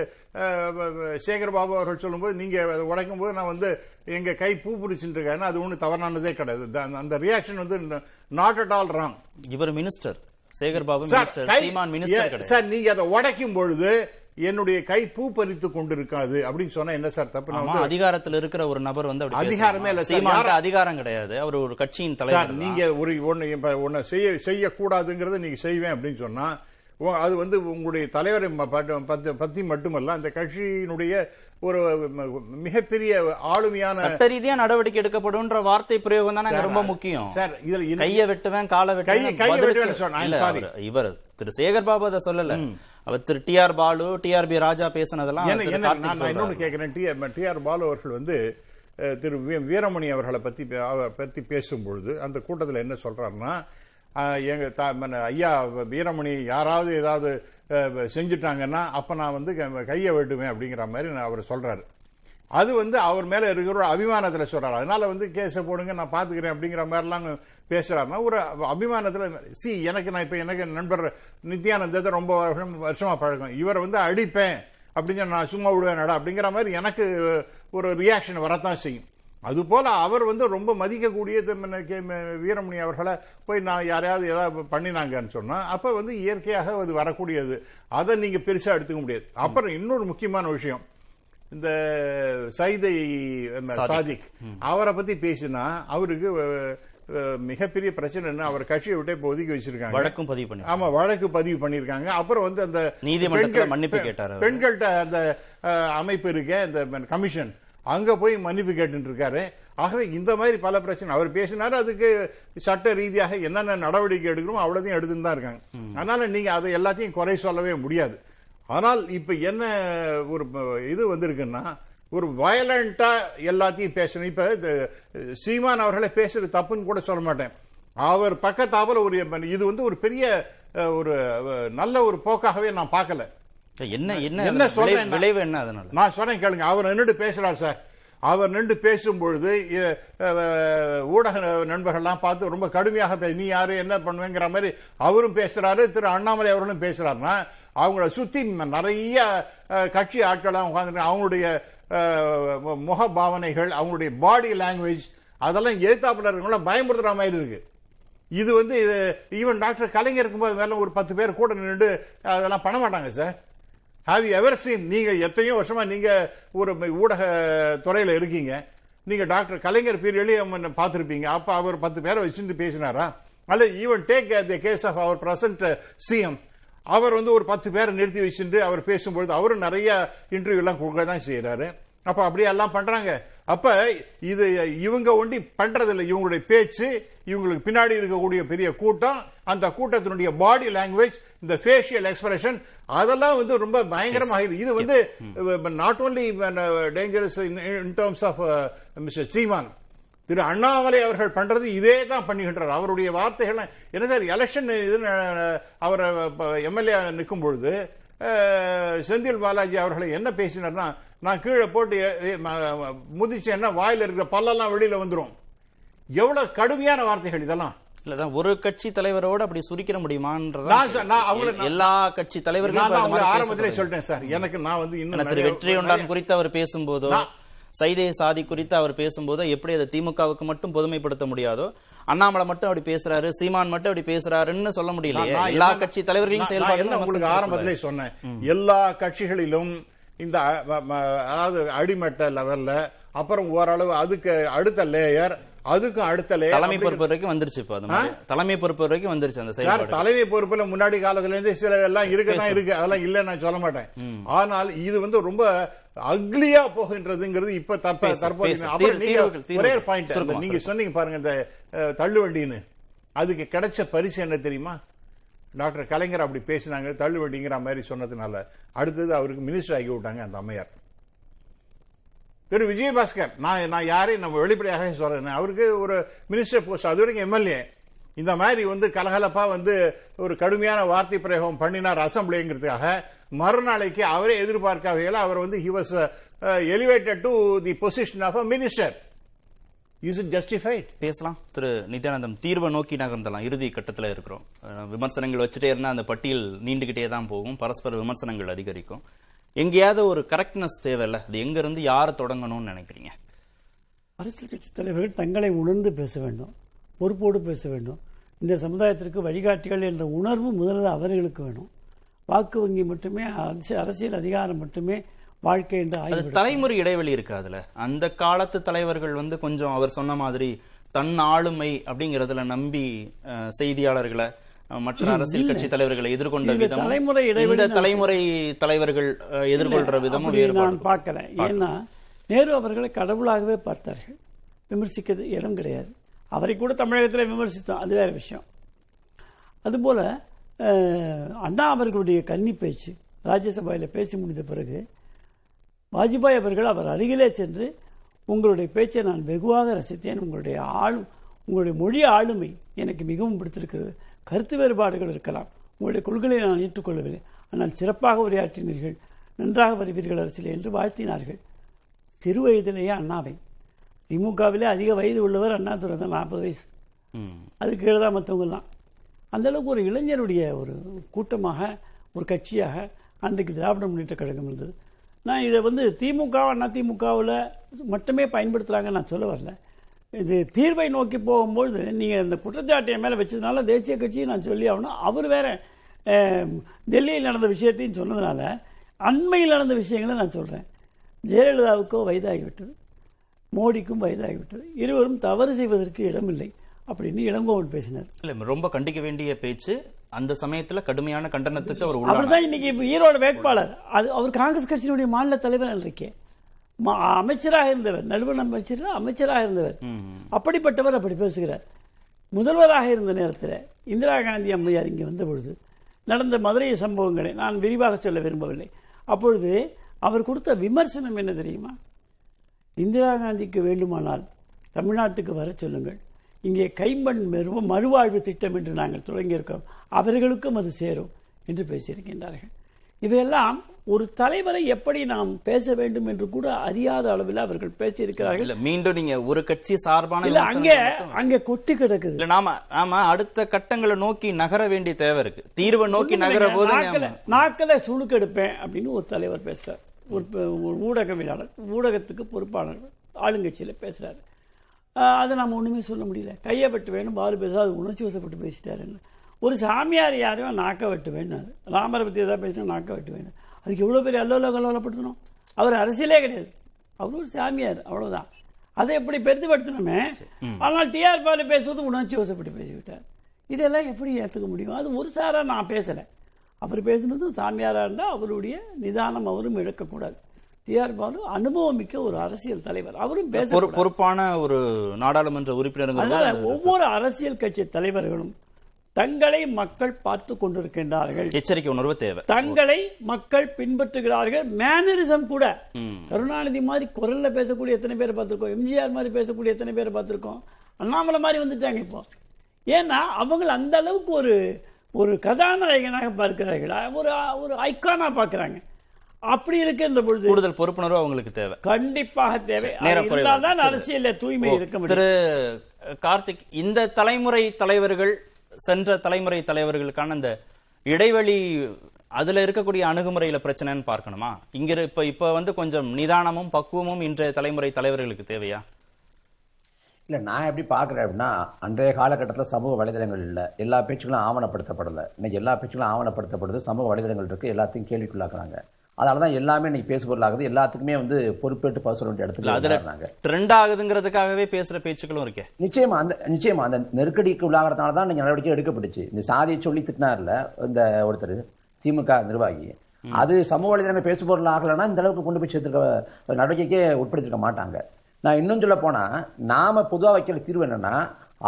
சேகர் பாபு அவர்கள் சொல்லும்போது நீங்க அதை உடைக்கும் போது நான் வந்து எங்க கை பூ பிடிச்சிட்டு இருக்கேன் அது ஒண்ணு தவறானதே கிடையாது. அந்த- ரியாக்ஷன் வந்து நாட் அட் ஆல் ராங் இவர் minister Sekar Babu minister Seeman minister sir நீங்க அதை உடைக்கும் பொழுது என்னுடைய கை பூ பறித்து கொண்டிருக்காது அப்படின்னு சொன்னா என்ன சார் தப்பு? வந்து- அதிகாரத்துல இருக்கிற ஒரு நபர் வந்து அதிகாரமே? இல்ல. சீமானுக்கு அதிகாரம் கிடையாது. அவர் ஒரு கட்சியின் தலைவர் நீங்க ஒரு ஒண்ணு செய்ய செய்யக்கூடாதுங்கிறத நீங்க செய்வேன் அப்படின்னு சொன்னா அது வந்து உங்களுடைய தலைவரை பத்தி- மட்டுமல்ல அந்த கட்சியினுடைய ஒரு மிகப்பெரிய ஆளுமையான சட்ட ரீதியா நடவடிக்கை எடுக்கப்படும்ன்ற வார்த்தை பிரயோகம் தானே ரொம்ப முக்கியம். சார் இதுல கைய வெட்டுவேன் காலை வெட்டுவேன் இவர் திரு சேகர் பாபு அதை சொல்லல. அவர் Thiru T R Balu T R B Raja பேசினதெல்லாம் இன்னொன்னு. கேட்கிறேன் டி டி ஆர் பாலு அவர்கள் வந்து திரு வீரமணி அவர்களை பத்தி பத்தி பேசும்பொழுது அந்த கூட்டத்தில் என்ன சொல்றாருன்னா எங்க ஐயா வீரமணி யாராவது ஏதாவது செஞ்சுட்டாங்கன்னா அப்ப நான் வந்து கையை வெட்டுவேன் அப்படிங்கிற மாதிரி அவர் சொல்றாரு அது வந்து அவர் மேல இருக்கிற ஒரு அபிமானத்துல சொல்றாரு. அதனால வந்து கேஸ போடுங்க நான் பாத்துக்கிறேன் அப்படிங்கிற மாதிரிலாம் பேசுறாருன்னா ஒரு அபிமானத்துல சி எனக்கு நான் இப்ப எனக்கு நண்பர் நித்யானந்தத்தை ரொம்ப வருஷம் வருஷமா பழக்கம். இவரை வந்து அடிப்பேன் அப்படின்னு நான் சும்மா விடுவேன் அப்படிங்கிற மாதிரி எனக்கு ஒரு ரியாக்ஷன் வரத்தான் செய்யும். அது போல அவர் வந்து ரொம்ப மதிக்கக்கூடிய கே- ம- வீரமணி அவர்களை போய் நான் யாரையாவது ஏதாவது பண்ணினாங்கன்னு சொன்னா அப்ப வந்து இயற்கையாக அது வரக்கூடியது. அதை நீங்க பெருசா எடுத்துக்க முடியாது. அப்புறம் இன்னொரு முக்கியமான விஷயம். இந்த சைதை சாதிக். அவரை பத்தி பேசினா அவருக்கு மிகப்பெரிய பிரச்சனை என்ன அவர் கட்சியை விட்டு இப்ப ஒதுக்கி வச்சிருக்காங்க. வழக்கும் பதிவு பண்ணி ஆமா வழக்கு பதிவு பண்ணிருக்காங்க. அப்புறம் வந்து அந்த நீதிமன்றத்துல மன்னிப்பு கேட்டாரு அவரு. பெண்கள்ட்ட அந்த அமைப்பு இருக்கே இந்த கமிஷன். அங்க போய் மன்னிப்பு கேட்டு இருக்காரு ஆகவே இந்த மாதிரி பல பிரச்சனை அவர் பேசினாரு அதுக்கு சட்ட ரீதியாக என்னென்ன நடவடிக்கை எடுக்கணுமோ அவ்வளவுதையும் எடுத்துன்னு தான் இருக்காங்க. அதனால நீங்க அதை எல்லாத்தையும் குறை சொல்லவே முடியாது. ஆனால் இப்ப என்ன ஒரு இது வந்திருக்குன்னா ஒரு வயலண்டா எல்லாத்தையும் பேசணும். இப்ப சீமான் அவர்களை பேசுறது தப்புன்னு கூட சொல்ல மாட்டேன். அவர் பக்கத்தாப்புல ஒரு இது வந்து ஒரு பெரிய ஒரு நல்ல ஒரு போக்காகவே நான் பார்க்கல. என்ன என்ன என்ன சொல்றேன்னா- விளைவு என்ன அதனால? நான் சொன்னேன் கேளுங்க அவர் நின்று பேசுறார் சார். அவர் நின்று பேசும்பொழுது ஊடக நண்பர்கள்லாம் பார்த்து ரொம்ப கடுமையாக நீ யாரு? என்ன பண்ணுவேங்கிற மாதிரி அவரும் பேசுறாரு திரு அண்ணாமலை அவர்களும் பேசுறாருன்னா அவங்கள சுத்தி நிறைய கட்சி ஆட்கள்லாம் உட்காந்து அவங்களுடைய முக பாவனைகள் அவங்களுடைய பாடி லாங்குவேஜ் அதெல்லாம் எழுத்தாப்புல இருக்கவங்களாம் பயமுறுத்துற மாதிரி இருக்கு. இது வந்து ஈவன் டாக்டர் கலைஞர் இருக்கும்போது மேல ஒரு பத்து பேர் கூட நின்று அதெல்லாம் பண்ண மாட்டாங்க sir have you ever seen நீங்க எத்தனையோ வருஷமா நீங்க ஒரு ஊடக துறையில இருக்கீங்க. நீங்க டாக்டர் கலைஞர் பீரியட்லயும் பார்த்திருப்பீங்க. அப்ப அவர் பத்து பேரை வச்சுட்டு பேசினாரா? அல்ல even take the case of our present CM அவர் வந்து ஒரு பத்து பேரை நிறுத்தி வச்சுட்டு அவர் பேசும்பொழுது அவரும் நிறைய இன்டர்வியூ எல்லாம் கொடுக்க தான் செய்யறாரு அப்ப அப்படியே எல்லாம் பண்றாங்க. அப்ப இது இவங்க ஒண்டி பண்றது இல்லை இவங்களுடைய பேச்சு இவங்களுக்கு பின்னாடி இருக்கக்கூடிய பெரிய கூட்டம் அந்த கூட்டத்தினுடைய பாடி லாங்குவேஜ் இந்த ஃபேஷியல் எக்ஸ்பிரஷன் அதெல்லாம் வந்து ரொம்ப பயங்கரமாக. இது வந்து not only dangerous in terms of mister Seeman Thiru Annamalai அவர்கள் பண்றது இதே தான் பண்ணுகின்றார். அவருடைய வார்த்தைகள் என்ன சார் எலெக்ஷன் இது அவர் எம்எல்ஏ நிற்கும் பொழுது செந்தில் பாலாஜி அவர்களை என்ன பேசினார்னா நான் கீழே போட்டு முதிச்சேன்னா வாயில இருக்கிற பல்லெல்லாம் வெளியில வந்துரும். எவ்வளவு கடுமையான வார்த்தைகள் இதெல்லாம். இல்லதான் ஒரு கட்சி தலைவரோட அப்படி சுருக்கிற முடியுமான்றதா எல்லா கட்சி தலைவர்களும் ஆரம்பத்திலே. சொல்லிட்டேன் சார். எனக்கு நான் வந்து இன்னும் வெற்றி நிறைய- குறித்து அவர் பேசும்போதோ? சைதே சாதி குறித்து அவர் பேசும்போதோ எப்படி அதை திமுகவுக்கு மட்டும் பொதுமைப்படுத்த முடியாதோ அண்ணாமலை மட்டும் அப்படி பேசுறாரு சீமான் மட்டும் அப்படி பேசுறாருன்னு சொல்ல முடியலையே. நான் எல்லா கட்சி தலைவர்களையும் செயல்பாடு உங்களுக்கு ஆரம்பத்திலே சொன்னேன். எல்லா கட்சிகளிலும் இந்த அதாவது அடிமட்ட லெவல்ல அப்புறம் ஓரளவு அதுக்கு அடுத்த லேயர் அதுக்கும் அடுத்த தலைமை பொறுப்பு வரைக்கும் வந்துருச்சு இப்போ தலைமை பொறுப்பு வரைக்கும் வந்துருச்சு அந்த செயல்பாடு. தலைமை பொறுப்புல முன்னாடி காலத்துல இருந்து சில எல்லாம் இருக்கதான் இருக்கு. அதெல்லாம் இல்ல நான் சொல்ல மாட்டேன். ஆனால் இது வந்து ரொம்ப அக்லியா போகின்றதுங்கிறது இப்ப தற்ப தற்போது நீங்க ஒரே. பாயிண்ட். சொன்னீங்க பாருங்க இந்த தள்ளுவண்டின்னு. அதுக்கு கிடைச்ச பரிசு என்ன தெரியுமா? டாக்டர் கலைஞர் அப்படி பேசினாங்க தள்ளுவண்டிங்கிற மாதிரி சொன்னதுனால. அடுத்தது அவருக்கு மினிஸ்டர் ஆக்கி விட்டாங்க அந்த அம்மையார். திரு விஜயபாஸ்கர் நான் நான் யாரையும் நம்ம வெளிப்படையாக சொல்றேன். அவருக்கு ஒரு மினிஸ்டர் போஸ்ட் அது வரைக்கும் எம்எல்ஏ இந்த மாதிரி வந்து கலகலப்பா வந்து ஒரு கடுமையான வார்த்தை பிரயோகம் பண்ணினார் அசம்பிளிங்கிறதுக்காக. மறுநாளைக்கு அவரே எதிர்பார்க்க வகையில் அவர் வந்து he was elevated to the position of a minister is it justified பேசலாம். திரு நித்யானந்தம் தீர்வை நோக்கி நகர்ந்தலாம். இறுதி கட்டத்தில் இருக்கிறோம். விமர்சனங்கள் வச்சுட்டே இருந்தா அந்த பட்டியல் நீண்டுகிட்டே தான் போகும். பரஸ்பர விமர்சனங்கள் அதிகரிக்கும். எங்கேயாவது ஒரு கரெக்ட்னஸ் தேவையில்ல. அது எங்க இருந்து யாரை தொடங்கணும்னு நினைக்கிறீங்க? அரசியல் கட்சி தலைவர்கள் தங்களை உணர்ந்து பேச வேண்டும் பொறுப்போடு பேச வேண்டும். இந்த சமுதாயத்திற்கு வழிகாட்டிகள் என்ற உணர்வு முதல்ல அவர்களுக்கு வேணும். வாக்கு வங்கி மட்டுமே அரசியல் அதிகாரம் மட்டுமே வாழ்க்கை என்று தலைமுறை இடைவெளி இருக்கு அதுல அந்த காலத்து தலைவர்கள் வந்து கொஞ்சம் அவர் சொன்ன மாதிரி தன் ஆளுமை அப்படிங்கறதுல நம்பி செய்தியாளர்களை மற்ற அரசியல் கட்சி தலைவர்களை எதிர்கொண்ட தலைமுறை இடைவெளி தலைமுறை தலைவர்கள் எதிர்கொள்ற விதமும் நான் பார்க்கல. ஏன்னா நேரு அவர்களை கடவுளாகவே பார்த்தார்கள். விமர்சிக்கிறது இடம் கிடையாது. அவரை கூட தமிழகத்தில் விமர்சித்தோம். அது வேற விஷயம். அதுபோல அண்ணா அவர்களுடைய கன்னி பேச்சு ராஜ்யசபாவில் பேசி முடிந்த பிறகு வாஜ்பாய் அவர்கள் அவர் அருகிலே சென்று உங்களுடைய பேச்சை நான் வெகுவாக ரசித்தேன். உங்களுடைய ஆள் உங்களுடைய மொழி ஆளுமை எனக்கு மிகவும் பிடித்திருக்கிறது. கருத்து வேறுபாடுகள் இருக்கலாம். உங்களுடைய கொள்கையை நான் ஏற்றுக்கொள்ளவில்லை ஆனால் சிறப்பாக உரையாற்றினீர்கள். நன்றாக வருவீர்கள் அரசியல் என்று வாழ்த்தினார்கள். சிறு வயதிலேயே அண்ணாவை. திமுகவிலே அதிக வயது உள்ளவர் அண்ணாதுரை தான் நாற்பது வயசு. அதுக்கு கீழே தான் மற்றவங்கெல்லாம் அந்த அளவுக்கு ஒரு இளைஞருடைய ஒரு கூட்டமாக ஒரு கட்சியாக அன்றைக்கு திராவிட முன்னேற்ற கழகம் இருந்தது. நான் இதை வந்து திமுக அண்ணா திமுகவில் மட்டுமே பயன்படுத்துகிறாங்க நான் சொல்ல வரல. இது தீர்வை நோக்கி போகும்பொழுது நீங்கள் இந்த குற்றச்சாட்டை மேலே வச்சதுனால தேசிய கட்சியை நான் சொல்லி ஆகணும். அவர் வேற டெல்லியில் நடந்த விஷயத்தையும் சொன்னதுனால அண்மையில் நடந்த விஷயங்களை நான் சொல்கிறேன் ஜெயலலிதாவுக்கோ வயதாகிவிட்டது. மோடிக்கும் வயதாகிவிட்டது. இருவரும் தவறு செய்வதற்கு இடமில்லை அப்படின்னு இளங்கோவன் பேசினார். இல்ல ரொம்ப கண்டிக்க வேண்டிய பேச்சு அந்த சமயத்துல கடுமையான கண்டனத்துக்கு அவர் உள்ளானார். அவர் தான் இன்னைக்கு ஈரோடு வேட்பாளர். அது அவர் காங்கிரஸ் கட்சியினுடைய மாநில தலைவர் ம- அமைச்சராக இருந்தவர் நடுவண் அமைச்சர் அமைச்சராக இருந்தவர். அப்படிப்பட்டவர் அப்படி பேசுகிறார். முதல்வராக இருந்த நேரத்தில் இந்திரா காந்தி அம்மையார் இங்கே வந்த பொழுது நடந்த மதுரை சம்பவங்களை நான் விரிவாக சொல்ல விரும்பவில்லை. அப்பொழுது அவர் கொடுத்த விமர்சனம் என்ன தெரியுமா? இந்திரா காந்திக்கு வேண்டுமானால் தமிழ்நாட்டுக்கு வர சொல்லுங்கள். இங்கே கைம்பெண் மறு மறுவாழ்வு திட்டம் என்று நாங்கள் தொடங்கியிருக்கோம். அவர்களுக்கும் அது சேரும் என்று பேசியிருக்கின்றார்கள். இவையெல்லாம் ஒரு தலைவரை எப்படி நாம் பேச வேண்டும் என்று கூட அறியாத அளவில் அவர்கள் பேசியிருக்கிறார்கள். மீண்டும் நீங்க ஒரு கட்சி சார்பான இல்ல அங்கே அங்கே கொட்டி கிடக்குது. இல்ல நாம நாம அடுத்த கட்டங்களை நோக்கி நகர வேண்டிய தேவை இருக்கு. தீர்வை நோக்கி நகர போது நாக்கில- நாக்கில சுணுக்கெடுப்பேன் அப்படின்னு ஒரு தலைவர் பேசுறார். ஒரு ஊடகவியலாளர் ஊடகத்துக்கு பொறுப்பாளர் ஆளுங்கட்சியில் பேசுறாரு. அதை நம்ம ஒண்ணுமே சொல்ல முடியல. கையை வெட்டு வேணும் பாரு பேசா அது உணர்ச்சி வசப்பட்டு பேசிட்டாருன்னு. ஒரு சாமியார் யாரையும் நாக்க வெட்டு வேணும் ராமரை ஏதாவது பேசினா நாக்க வெட்டு வேணும் அதுக்கு எவ்வளவு பெரிய அல்லோல கல்லோலப்படுத்தணும் அவர் அரசியலே கிடையாது. அவர் ஒரு சாமியார் அவ்வளவுதான். அதை எப்படி பெருதுபடுத்தணுமே ஆனால் டிஆர் பாலு பேசுவது உணர்ச்சி வசப்பட்டு பேசிவிட்டார். இதெல்லாம் எப்படி ஏற்றுக்க முடியும்? அது ஒரு சாரா நான் பேசல. அவர் பேசுனது சாமியாரா இருந்தா அவருடைய நிதானம் அவரும் இழக்கக்கூடாது. டிஆர் பாலு அனுபவம் மிக்க ஒரு அரசியல் தலைவர். அவரும் பேச பொறு- பொறுப்பான ஒரு நாடாளுமன்ற உறுப்பினர் ஒவ்வொரு அரசியல் கட்சி தலைவர்களும் தங்களை மக்கள் பார்த்து கொண்டிருக்கின்றார்கள். எச்சரிக்கை உணர்வு தேவை. தங்களை மக்கள் பின்பற்றுகிறார்கள். மேனரிசம் கூட. கருணாநிதி மாதிரி குரல்ல பேசக்கூடிய எத்தனை பேரை பார்த்திருக்கோம்? எம்ஜிஆர் மாதிரி பேசக்கூடிய எத்தனை பேரை பார்த்திருக்கோம்? அண்ணாமலை மாதிரி வந்துட்டாங்க இப்போ. ஏன்னா அவங்க அந்த அளவுக்கு ஒரு ஒரு கதாநாயகனாக பார்க்கிறார்கள். ஒரு ஒரு ஐக்கானா பார்க்கறாங்க. அப்படி இருக்கின்ற பொழுது கூடுதல் பொறுப்புணர்வு அவங்களுக்கு தேவை. கண்டிப்பாக தேவை. இருக்கு. அரசியல்ல தூய்மை இருக்க முடியும். திரு கார்த்திக் இந்த தலைமுறை தலைவர்கள் சென்ற தலைமுறை தலைவர்களுக்கான அந்த இடைவெளி அதுல இருக்கக்கூடிய அணுகுமுறையில பிரச்சனைன்னு பார்க்கணுமா? இங்க இப்ப இப்ப வந்து கொஞ்சம் நிதானமும் பக்குவமும் இன்றைய தலைமுறை தலைவர்களுக்கு தேவையா? இல்ல நான் எப்படி பாக்குறேன் அப்படின்னா அன்றைய காலகட்டத்தில் சமூக வலைதளங்கள் இல்ல. எல்லா பேச்சுகளும் ஆவணப்படுத்தப்படல. இன்னைக்கு எல்லா பேச்சுகளும் ஆவணப்படுத்தப்படுது சமூக வலைதளங்கள் இருக்கு எல்லாத்தையும் கேள்விக்குள்ளாக்குறாங்க. அதனாலதான் எல்லாமே இன்னைக்கு பேசுபொருளாகுது எல்லாத்துக்குமே வந்து பொறுப்பேற்று சொல்ல வேண்டிய இல்ல அதுல ட்ரெண்ட் ஆகுதுங்கிறதுக்காகவே பேசுற பேச்சுக்களும் இருக்கே. நிச்சயமா அந்த நிச்சயமா அந்த நெருக்கடிக்கு உள்ளாகிறதுனால தான் நீங்க நடவடிக்கை எடுக்கப்பட்டுச்சு. இந்த சாதியை சொல்லி திட்டினார்ல இந்த ஒருத்தர் திமுக நிர்வாகி. அது சமூக வலைதளங்கள் பேசுபொருள் ஆகலைன்னா இந்த அளவுக்கு கொண்டு போய் சேர்த்திருக்க நடவடிக்கைக்கே உட்படுத்திருக்க மாட்டாங்க. நான் இன்னும் சொல்ல போனா நாம பொதுவா வைக்கிற தீர்வு என்னன்னா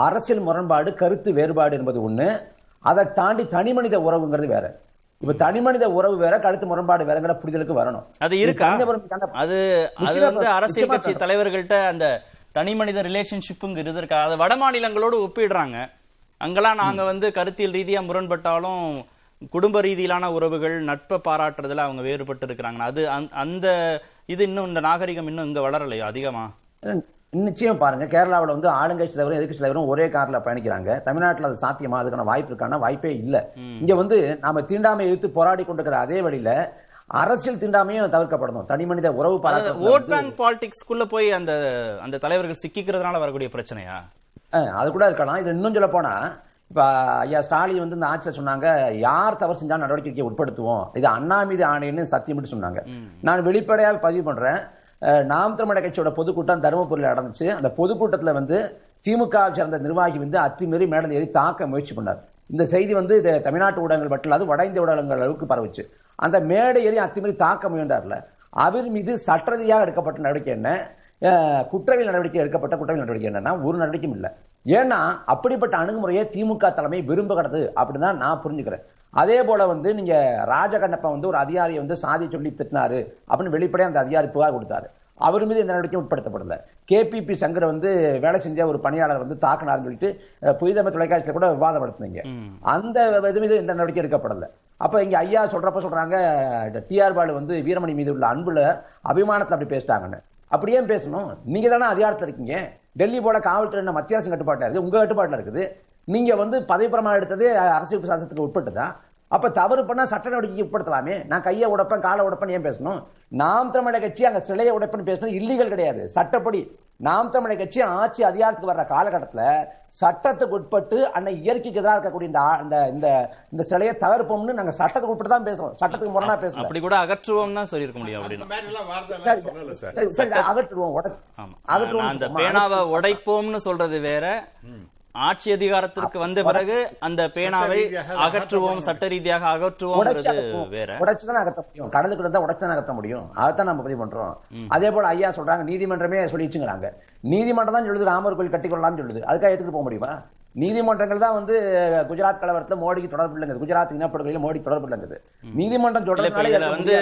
அரசியல் முரண்பாடு கருத்து வேறுபாடு என்பது ஒண்ணு. அதை தாண்டி தனிமனித உறவுங்கிறது வேற. இப்ப தனிமனித உறவு வேற கருத்து முரண்பாடு வேறங்கிற புரிதலுக்கு வரணும். அது இருக்கா? அது அது வந்து. அரசியல் கட்சி. தலைவர்கள்ட்ட அந்த தனி மனித ரிலேஷன்ஷிப்புங்கிறது இருக்கா? அது வட மாநிலங்களோடு ஒப்பிடுறாங்க. அங்கெல்லாம் நாங்க வந்து கருத்தியல் ரீதியா முரண்பட்டாலும் குடும்ப ரீதியிலான உறவுகள் நட்பை பாராட்டுறதுல அவங்க வேறுபட்டு இருக்கிறாங்க. அது அந்த- அந்த இது இன்னும் இந்த நாகரிகம் இன்னும் இங்க வளரலையா? அதிகமா? நிச்சயம் பாருங்க கேரளாவுல வந்து ஆளுங்கட்சி தலைவரும் எதிர்க்கட்சி தலைவரும் ஒரே கார்ல பயணிக்கிறாங்க. தமிழ்நாட்டுல அது சாத்தியமா? அதுக்கான வாய்ப்பு இருக்கான? வாய்ப்பே இல்ல. இங்க வந்து நாம தீண்டாமை எதிர்த்து போராடி கொண்டிருக்கிற அதே வழியில அரசியல் தீண்டாமையும் தவிர்க்கப்படணும். தனி மனித உறவு ஓட் பேங்க் பாலிடிக்ஸ்க்குள்ள போய் அந்த அந்த தலைவர்கள் சிக்கிக்கிறதுனால வரக்கூடிய பிரச்சனையா? அது கூட இருக்கலாம். இது இன்னும் சொல்ல போனா இப்ப ஐயா ஸ்டாலின் வந்து இந்த ஆட்சியில் சொன்னாங்க யார் தவறு செஞ்சாலும் நடவடிக்கைக்கு உட்படுத்துவோம். இது அண்ணா மீது ஆணைன்னு சத்தியம் சொன்னாங்க. நான் வெளிப்படையாக பதிவு பண்றேன். நாம் தமிழக கட்சியோட பொதுக்கூட்டம் தருமபுரியில் நடந்துச்சு. அந்த பொதுக்கூட்டத்தில் வந்து திமுக சேர்ந்த நிர்வாகி வந்து அத்துமீறி மேடல் ஏறி தாக்க முயற்சி பண்ணார். இந்த செய்தி வந்து இது தமிழ்நாட்டு ஊடகங்கள் மட்டும் இல்லாது வட இந்திய ஊடகங்கள் அளவுக்கு பரவுச்சு. அந்த மேடை ஏறி அத்துமீறி தாக்க முயன்றார்ல. அவர் மீது சட்டரதியாக எடுக்கப்பட்ட நடவடிக்கை என்ன? குற்றவியல் நடவடிக்கை எடுக்கப்பட்ட குற்றவியல் நடவடிக்கை என்னன்னா ஒரு நடவடிக்கையும் இல்லை. ஏன்னா அப்படிப்பட்ட அணுகுமுறையை திமுக தலைமை விரும்புகிறது அப்படின்னு தான் நான் புரிஞ்சுக்கிறேன். அதே போல வந்து நீங்க ராஜகண்ணப்பன் வந்து ஒரு அதிகாரியை வந்து சாதி சொல்லி திட்டினாரு அப்படின்னு வெளிப்படையா அந்த அதிகாரி புகார் கொடுத்தாரு. அவர் மீது எந்த நடவடிக்கையும் உட்படுத்தப்படல. கேபிபி சங்கர் வந்து வேலை செஞ்ச ஒரு பணியாளர் வந்து தாக்கினார்னு சொல்லிட்டு புதிதமை தொலைக்காட்சியில கூட விவாதப்படுத்தினீங்க. அந்த இது மீது எந்த நடவடிக்கை எடுக்கப்படல. அப்ப இங்க ஐயா சொல்றப்ப சொல்றாங்க டிஆர் பாலு வந்து வீரமணி மீது உள்ள அன்புல அபிமானத்துல அப்படி பேசிட்டாங்கன்னு. அப்படி ஏன் பேசணும்? நீங்க தானே அதிகாரத்துல இருக்கீங்க. டெல்லி போல காவல்துறை மத்திய அரசு கட்டுப்பாட்டுல இருக்குது உங்க கட்டுப்பாட்டுல இருக்குது. நீங்க வந்து பதவி பிரமாணம் எடுத்தது அரசியல் சாசனத்துக்கு உட்பட்டுதா? அப்ப தவறு பண்ணா சட்ட நடவடிக்கைக்கு உட்படுத்தலாமே? நான் கையை உடைப்பேன் காலை உடைப்பேன் ஏன் பேசணும்? நாம் தமிழர் கட்சி அங்க சிலையை உடைப்பேன்னு பேசுறது இல்லீகல் கிடையாது. சட்டப்படி. நாம் தமிழர் கட்சி ஆட்சி அதிகாரத்துக்கு வர்ற காலகட்டத்துல சட்டத்துக்கு உட்பட்டு அன்னை இயற்கைக்கு எதிராக இருக்கக்கூடிய இந்த இந்த இந்த சிலையை தவிர்ப்போம்னு நாங்க சட்டத்துக்கு உட்பட்டு தான் பேசுறோம். சட்டத்துக்கு முரணா பேசுறோம் அப்படி கூட அகற்றுவோம் தான் சொல்லியிருக்க முடியும் அப்படின்னு. அகற்றுவோம் அகற்றுவோம் அந்த? பேனாவை உடைப்போம்னு சொல்றது வேற. ஆட்சி அதிகாரத்திற்கு வந்த பிறகு அந்த பேனாவை அகற்றுவோம் சட்ட ரீதியாக அகற்றுவோம். வேற. உடைச்சு தானே அகற்ற முடியும். கடலுக்கு இருந்தா உடைச்சு தானே அகற்ற முடியும். அதைத்தான் நம்ம பதிவு பண்றோம். அதே போல ஐயா சொல்றாங்க நீதிமன்றமே சொல்லிச்சுங்கிறாங்க நீதிமன்றம் தான் சொல்லுது ராமர் கோயில் கட்டிக்கொள்ளலாம்னு சொல்லுது. அதுக்காக எடுத்துட்டு போக முடியுமா? நீதிமன்றங்கள் தான் வந்து குஜராத் கலவரத்துல மோடிக்கு தொடர்பு இல்லைங்க. குஜராத் இனப்படுகையில மோடி தொடர்பு இல்லைங்குது நீதிமன்றம் சொல்றதுனால வந்து.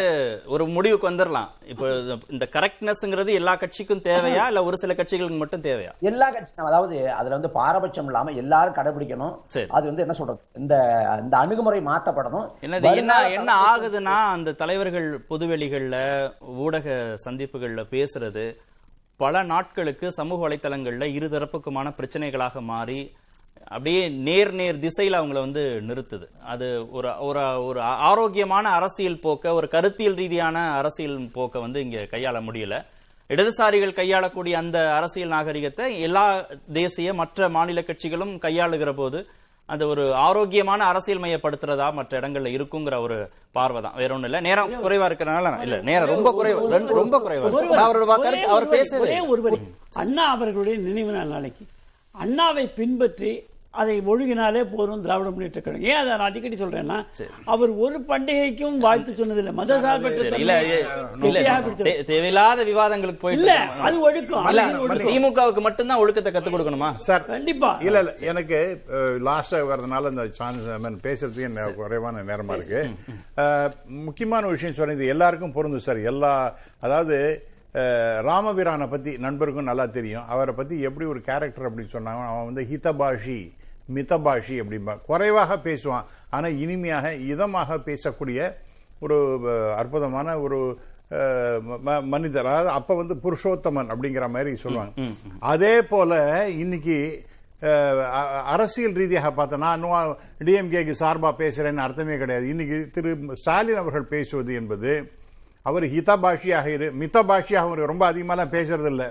ஒரு முடிவுக்கு வந்துடலாம் இப்ப இந்த கரெக்ட்னஸ்ங்கிறது எல்லா கட்சிக்கும் தேவையா? இல்ல ஒரு சில கட்சிகளுக்கு மட்டும் தேவையா? எல்லா கட்சியும் அதாவது அதுல வந்து பாரபட்சம் இல்லாம எல்லாரும் கடைபிடிக்கணும். அது வந்து என்ன சொல்றது? இந்த இந்த அணுகுமுறை மாற்றப்படணும். என்ன என்ன ஆகுதுன்னா அந்த தலைவர்கள் பொதுவெளிகள்ல ஊடக சந்திப்புகள்ல பேசுறது பல நாட்களுக்கு சமூக வலைத்தளங்கள்ல இருதரப்புக்குமான பிரச்சனைகளாக மாறி அப்படியே நேர் நேர் திசையில அவங்கள வந்து நிறுத்துது. அது ஒரு ஒரு ஒரு ஆரோக்கியமான அரசியல் போக்க ஒரு கருத்தியல் ரீதியான அரசியல் போக்க வந்து இங்க கையாள முடியல. இடதுசாரிகள் கையாளக்கூடிய அந்த அரசியல் நாகரிகத்தை எல்லா தேசிய மற்ற மாநில கட்சிகளும் கையாளுகிற போது அது ஒரு ஆரோக்கியமான அரசியல் மையப்படுத்துறதா மற்ற இடங்கள்ல இருக்குங்கிற ஒரு பார்வை தான் வேற ஒண்ணும் இல்ல. நேரம் குறைவா இருக்கிறனால இல்ல நேரம் ரொம்ப குறைவா. ரொம்ப குறைவா அவரோட ஒரே கருத்து அவர் பேசவே. அண்ணா அவர்களுடைய நினைவு நாள் நாளைக்கு. அண்ணாவை பின்பற்றி அதை ஒழுகினாலே போதும் திராவிட முன்னேற்ற கழகம். ஏன் அதை நான் அடிக்கடி சொல்றேன்னா அவர் ஒரு பண்டிகைக்கும் வாழ்த்து சொன்னதில்லை. மத சார்பற்ற தேவையில்லாத விவாதங்களுக்கு போயிட்டு இல்ல. அது ஒழுக்கம். திமுகவுக்கு மட்டும்தான் ஒழுக்கத்தை கத்துக் கொடுக்கணுமா? சார் கண்டிப்பா. இல்ல இல்ல எனக்கு லாஸ்டா வர்றதுனால இந்த சான்ஸ் பேசுறதுக்கு குறைவான நேரமா இருக்கு. முக்கியமான விஷயம் சொன்னது எல்லாருக்கும் பொருந்தும் சார். எல்லா அதாவது அஹ், ராமபிரானை பத்தி நண்பருக்கும் நல்லா தெரியும். அவரை பத்தி எப்படி ஒரு கேரக்டர் அப்படின்னு சொன்னாங்க. அவன் வந்து ஹிதபாஷி மிதபாஷி அப்படிம்பா. குறைவாக பேசுவான். ஆனா இனிமையாக இதமாக பேசக்கூடிய ஒரு அற்புதமான ஒரு மனிதர். அதாவது அப்ப வந்து புருஷோத்தமன் அப்படிங்கிற மாதிரி சொல்லுவாங்க. அதே போல இன்னைக்கு அரசியல் ரீதியாக பார்த்தா நான் டிஎம்கேக்கு சார்பா பேசுறேன்னு அர்த்தமே கிடையாது. இன்னைக்கு திரு ஸ்டாலின் அவர்கள் பேசுவது என்பது அவர் ஹிதபாஷியாக இரு மிதபாஷியாக அவர் ரொம்ப அதிகமாலாம் பேசுறதில்ல.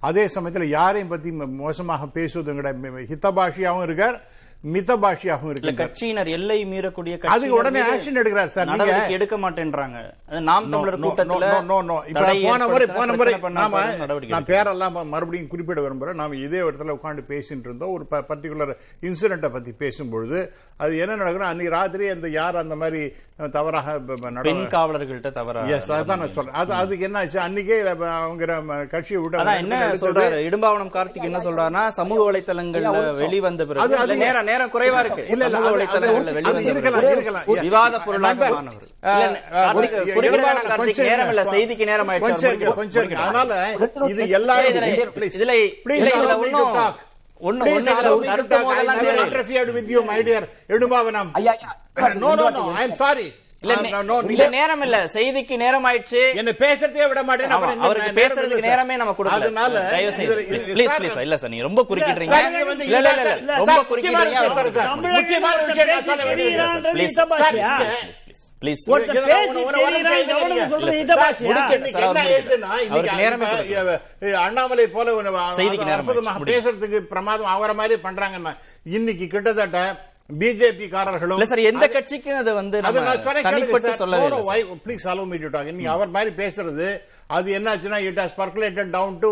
அதே சமயத்தில் யாரையும் பத்தி மோசமாக பேசுவதும் கிடையாது ஹிதபாஷியாகவும் இருக்கார் மிதபாஷியாகவும் இல்ல இருக்கார் கட்சியினர் எல்லை மீறக்கூடிய அதுக்கு உடனே மீது action எடுக்கிறார் சார். நீங்க- நடவடிக்கை எடுக்க மாட்டேன்றாங்க. நாம் No, தமிழர் no, கூட்டத்துல போன முறை போன முறை நாம நான். பேரெல்லாம் மறுபடியும் குறிப்பிட விரும்புறேன். நாம இதே இடத்துல உட்கார்ந்து பேசிட்டு இருந்தோம். ஒரு பர்டிகுலர் இன்சிடென்ட்டை பத்தி பேசும்பொழுது அது என்ன நடக்குது அன்னைக்கு ராத்திரி அந்த யார் அந்த மாதிரி தவறாக பெண் காவலர்கள்ட்ட தவறா எஸ் அதான் நான் சொல்றேன். அது அதுக்கு என்ன ஆச்சு? அன்னைக்கே அவங்க கட்சியை விட்டு என்ன சொல்றாரு? இடும்பாவனம் கார்த்திக் என்ன சொல்றாருன்னா சமூக வலைத்தளங்கள்ல வெளிவந்த பிறகு நேரம் நேரம் குறைவா இருக்கு. இல்ல, இல்ல. விவாத பொருளாக நேரம் இல்ல செய்திக்கு நேரம். அதனால இது எல்லாரும். இதுல இதுல allow me to இல்ல நேரம் இல்ல செய்திக்கு நேரம் ஆயிடுச்சு என்ன பேசுறதே விட மாட்டேன் அவருக்கு நேரம் பேசுறதுக்கு நேரமே. நம்ம கொடுக்கல. தயவு செய்து. ப்ளீஸ் ப்ளீஸ் இல்ல சார் நீங்க ரொம்ப குறிக்கிடுறீங்க இல்ல இல்ல இல்ல ரொம்ப குறிக்கிடுறீங்க? ப்ளீஸ் கொடுக்கல. அஹ், அண்ணாமலை போல செய்திக்கு நேரம். பேசுறதுக்கு பிரமாதம் அவர மாதிரி பண்றாங்கன்னா இன்னைக்கு கிட்டத்தட்ட பிஜேபி காரர்களும் சார் எந்த கட்சிக்கும் அது வந்து தனிப்பட்டு sir. Please allow me to talk நீங்க அவர் மாதிரி பேசுறது அது என்னாச்சுன்னா it has percolated down to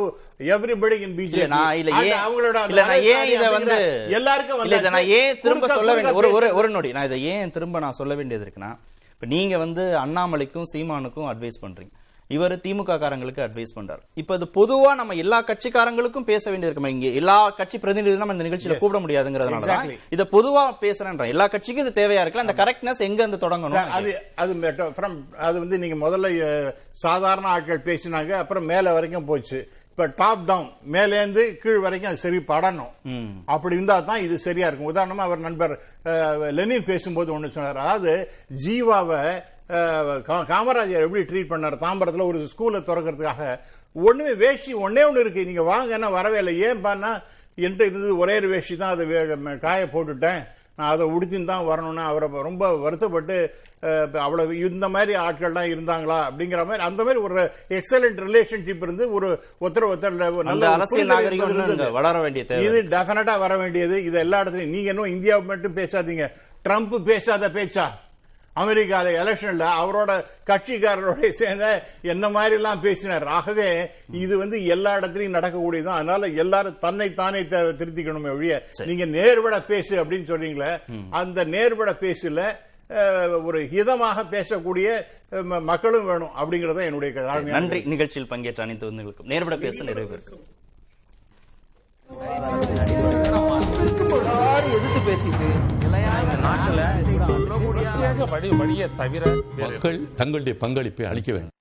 everybody in BJP நான் இல்ல ஏன் அவங்களோட இல்ல நான் ஏன் இத வந்து எல்லாருக்கும் வந்தாச்சு. நான் ஏன் திரும்ப சொல்ல வேண்டிய ஒரு ஒரு ஒரு நொடி நான் இதை ஏன் திரும்ப நான் சொல்ல வேண்டியது இருக்குன்னா இப்ப நீங்க வந்து அண்ணாமலைக்கும் சீமானுக்கும் அட்வைஸ் பண்றீங்க. இவர் திமுக காரங்களுக்கு அட்வைஸ் பண்றாரு. இப்ப இது பொதுவா நம்ம எல்லா கட்சிக்காரங்களுக்கும் பேச வேண்டியது இருக்கு இங்க எல்லா கட்சி பிரதிநிதிகளும் நம்ம இந்த நிகழ்ச்சியில கூப்பிட முடியாதுங்கிறதுனால. இத பொதுவா பேசுறேன்ற எல்லா கட்சிக்கும் இது தேவையா இருக்குல்ல? அந்த கரெக்ட்னஸ் எங்க இருந்து தொடங்கணும் அது அது அது வந்து நீங்க முதல்ல சாதாரண ஆட்கள் பேசினாங்க அப்புறம் மேல வரைக்கும் போச்சு. இப்ப டாப் டவுன் மேலேந்து கீழ் வரைக்கும் அது சரி படணும். அப்படி இருந்தா தான் இது சரியா இருக்கும். உதாரணமா அவர் நண்பர் லெனின் பேசும்போது ஒண்ணு சொன்னார். அதாவது ஜீவாவை காமராஜர் எப்படி ட்ரீட் பண்ணார்? தாம்பரத்துல ஒரு ஸ்கூலை திறக்கிறதுக்காக. ஒண்ணுமே வேஷ்டி ஒண்ணே ஒண்ணு இருக்கு. நீங்க வாங்கன்னா வரவே இல்லை. ஏன் பண்ணா என்கிட்ட இருந்தது ஒரே ஒரு வேஷ்டி தான். அதை காய போட்டுட்டேன். நான் அதை உடுத்தின்னு தான் வரணும்னு அவரை ரொம்ப வருத்தப்பட்டு அவ்வளவு இந்த மாதிரி ஆட்கள்லாம் இருந்தாங்களா? அப்படிங்கிற மாதிரி அந்த மாதிரி ஒரு எக்ஸலண்ட் ரிலேஷன்ஷிப் இருந்து ஒரு ஒருத்தர் ஒருத்தர் நல்ல அரசியல் நாகரிகம் வளர வேண்டிய தேவை. இது டெஃபினட்டா வர வேண்டியது. இது எல்லா இடத்துலயும். நீங்க இன்னும் இந்தியாவை மட்டும் பேசாதீங்க. ட்ரம்ப் பேசாத பேச்சா? அமெரிக்கால எலெக்ஷன்ல அவரோட கட்சிக்காரரோட சேர்ந்த என்ன மாதிரி எல்லாம் பேசினார். ஆகவே இது வந்து எல்லா இடத்துலயும் நடக்கக்கூடியதுதான். அதனால எல்லாரும் தன்னை தானே திருத்திக்கணுமே ஒழிய நீங்க நேர்பட பேசு அப்படின்னு சொல்றீங்களே அந்த நேர்பட பேசுல ஒரு ஹிதமாக பேசக்கூடிய மக்களும் வேணும் அப்படிங்கறத என்னுடைய நன்றி. நிகழ்ச்சியில் பங்கேற்ற அனைத்து நேர்பட பேச நிறைவு பெறுகிறோம். எதிர்த்து பேசிட்டு நாட்டுல வழியை தவிர மக்கள் தங்களுடைய பங்களிப்பை அளிக்க வேண்டும்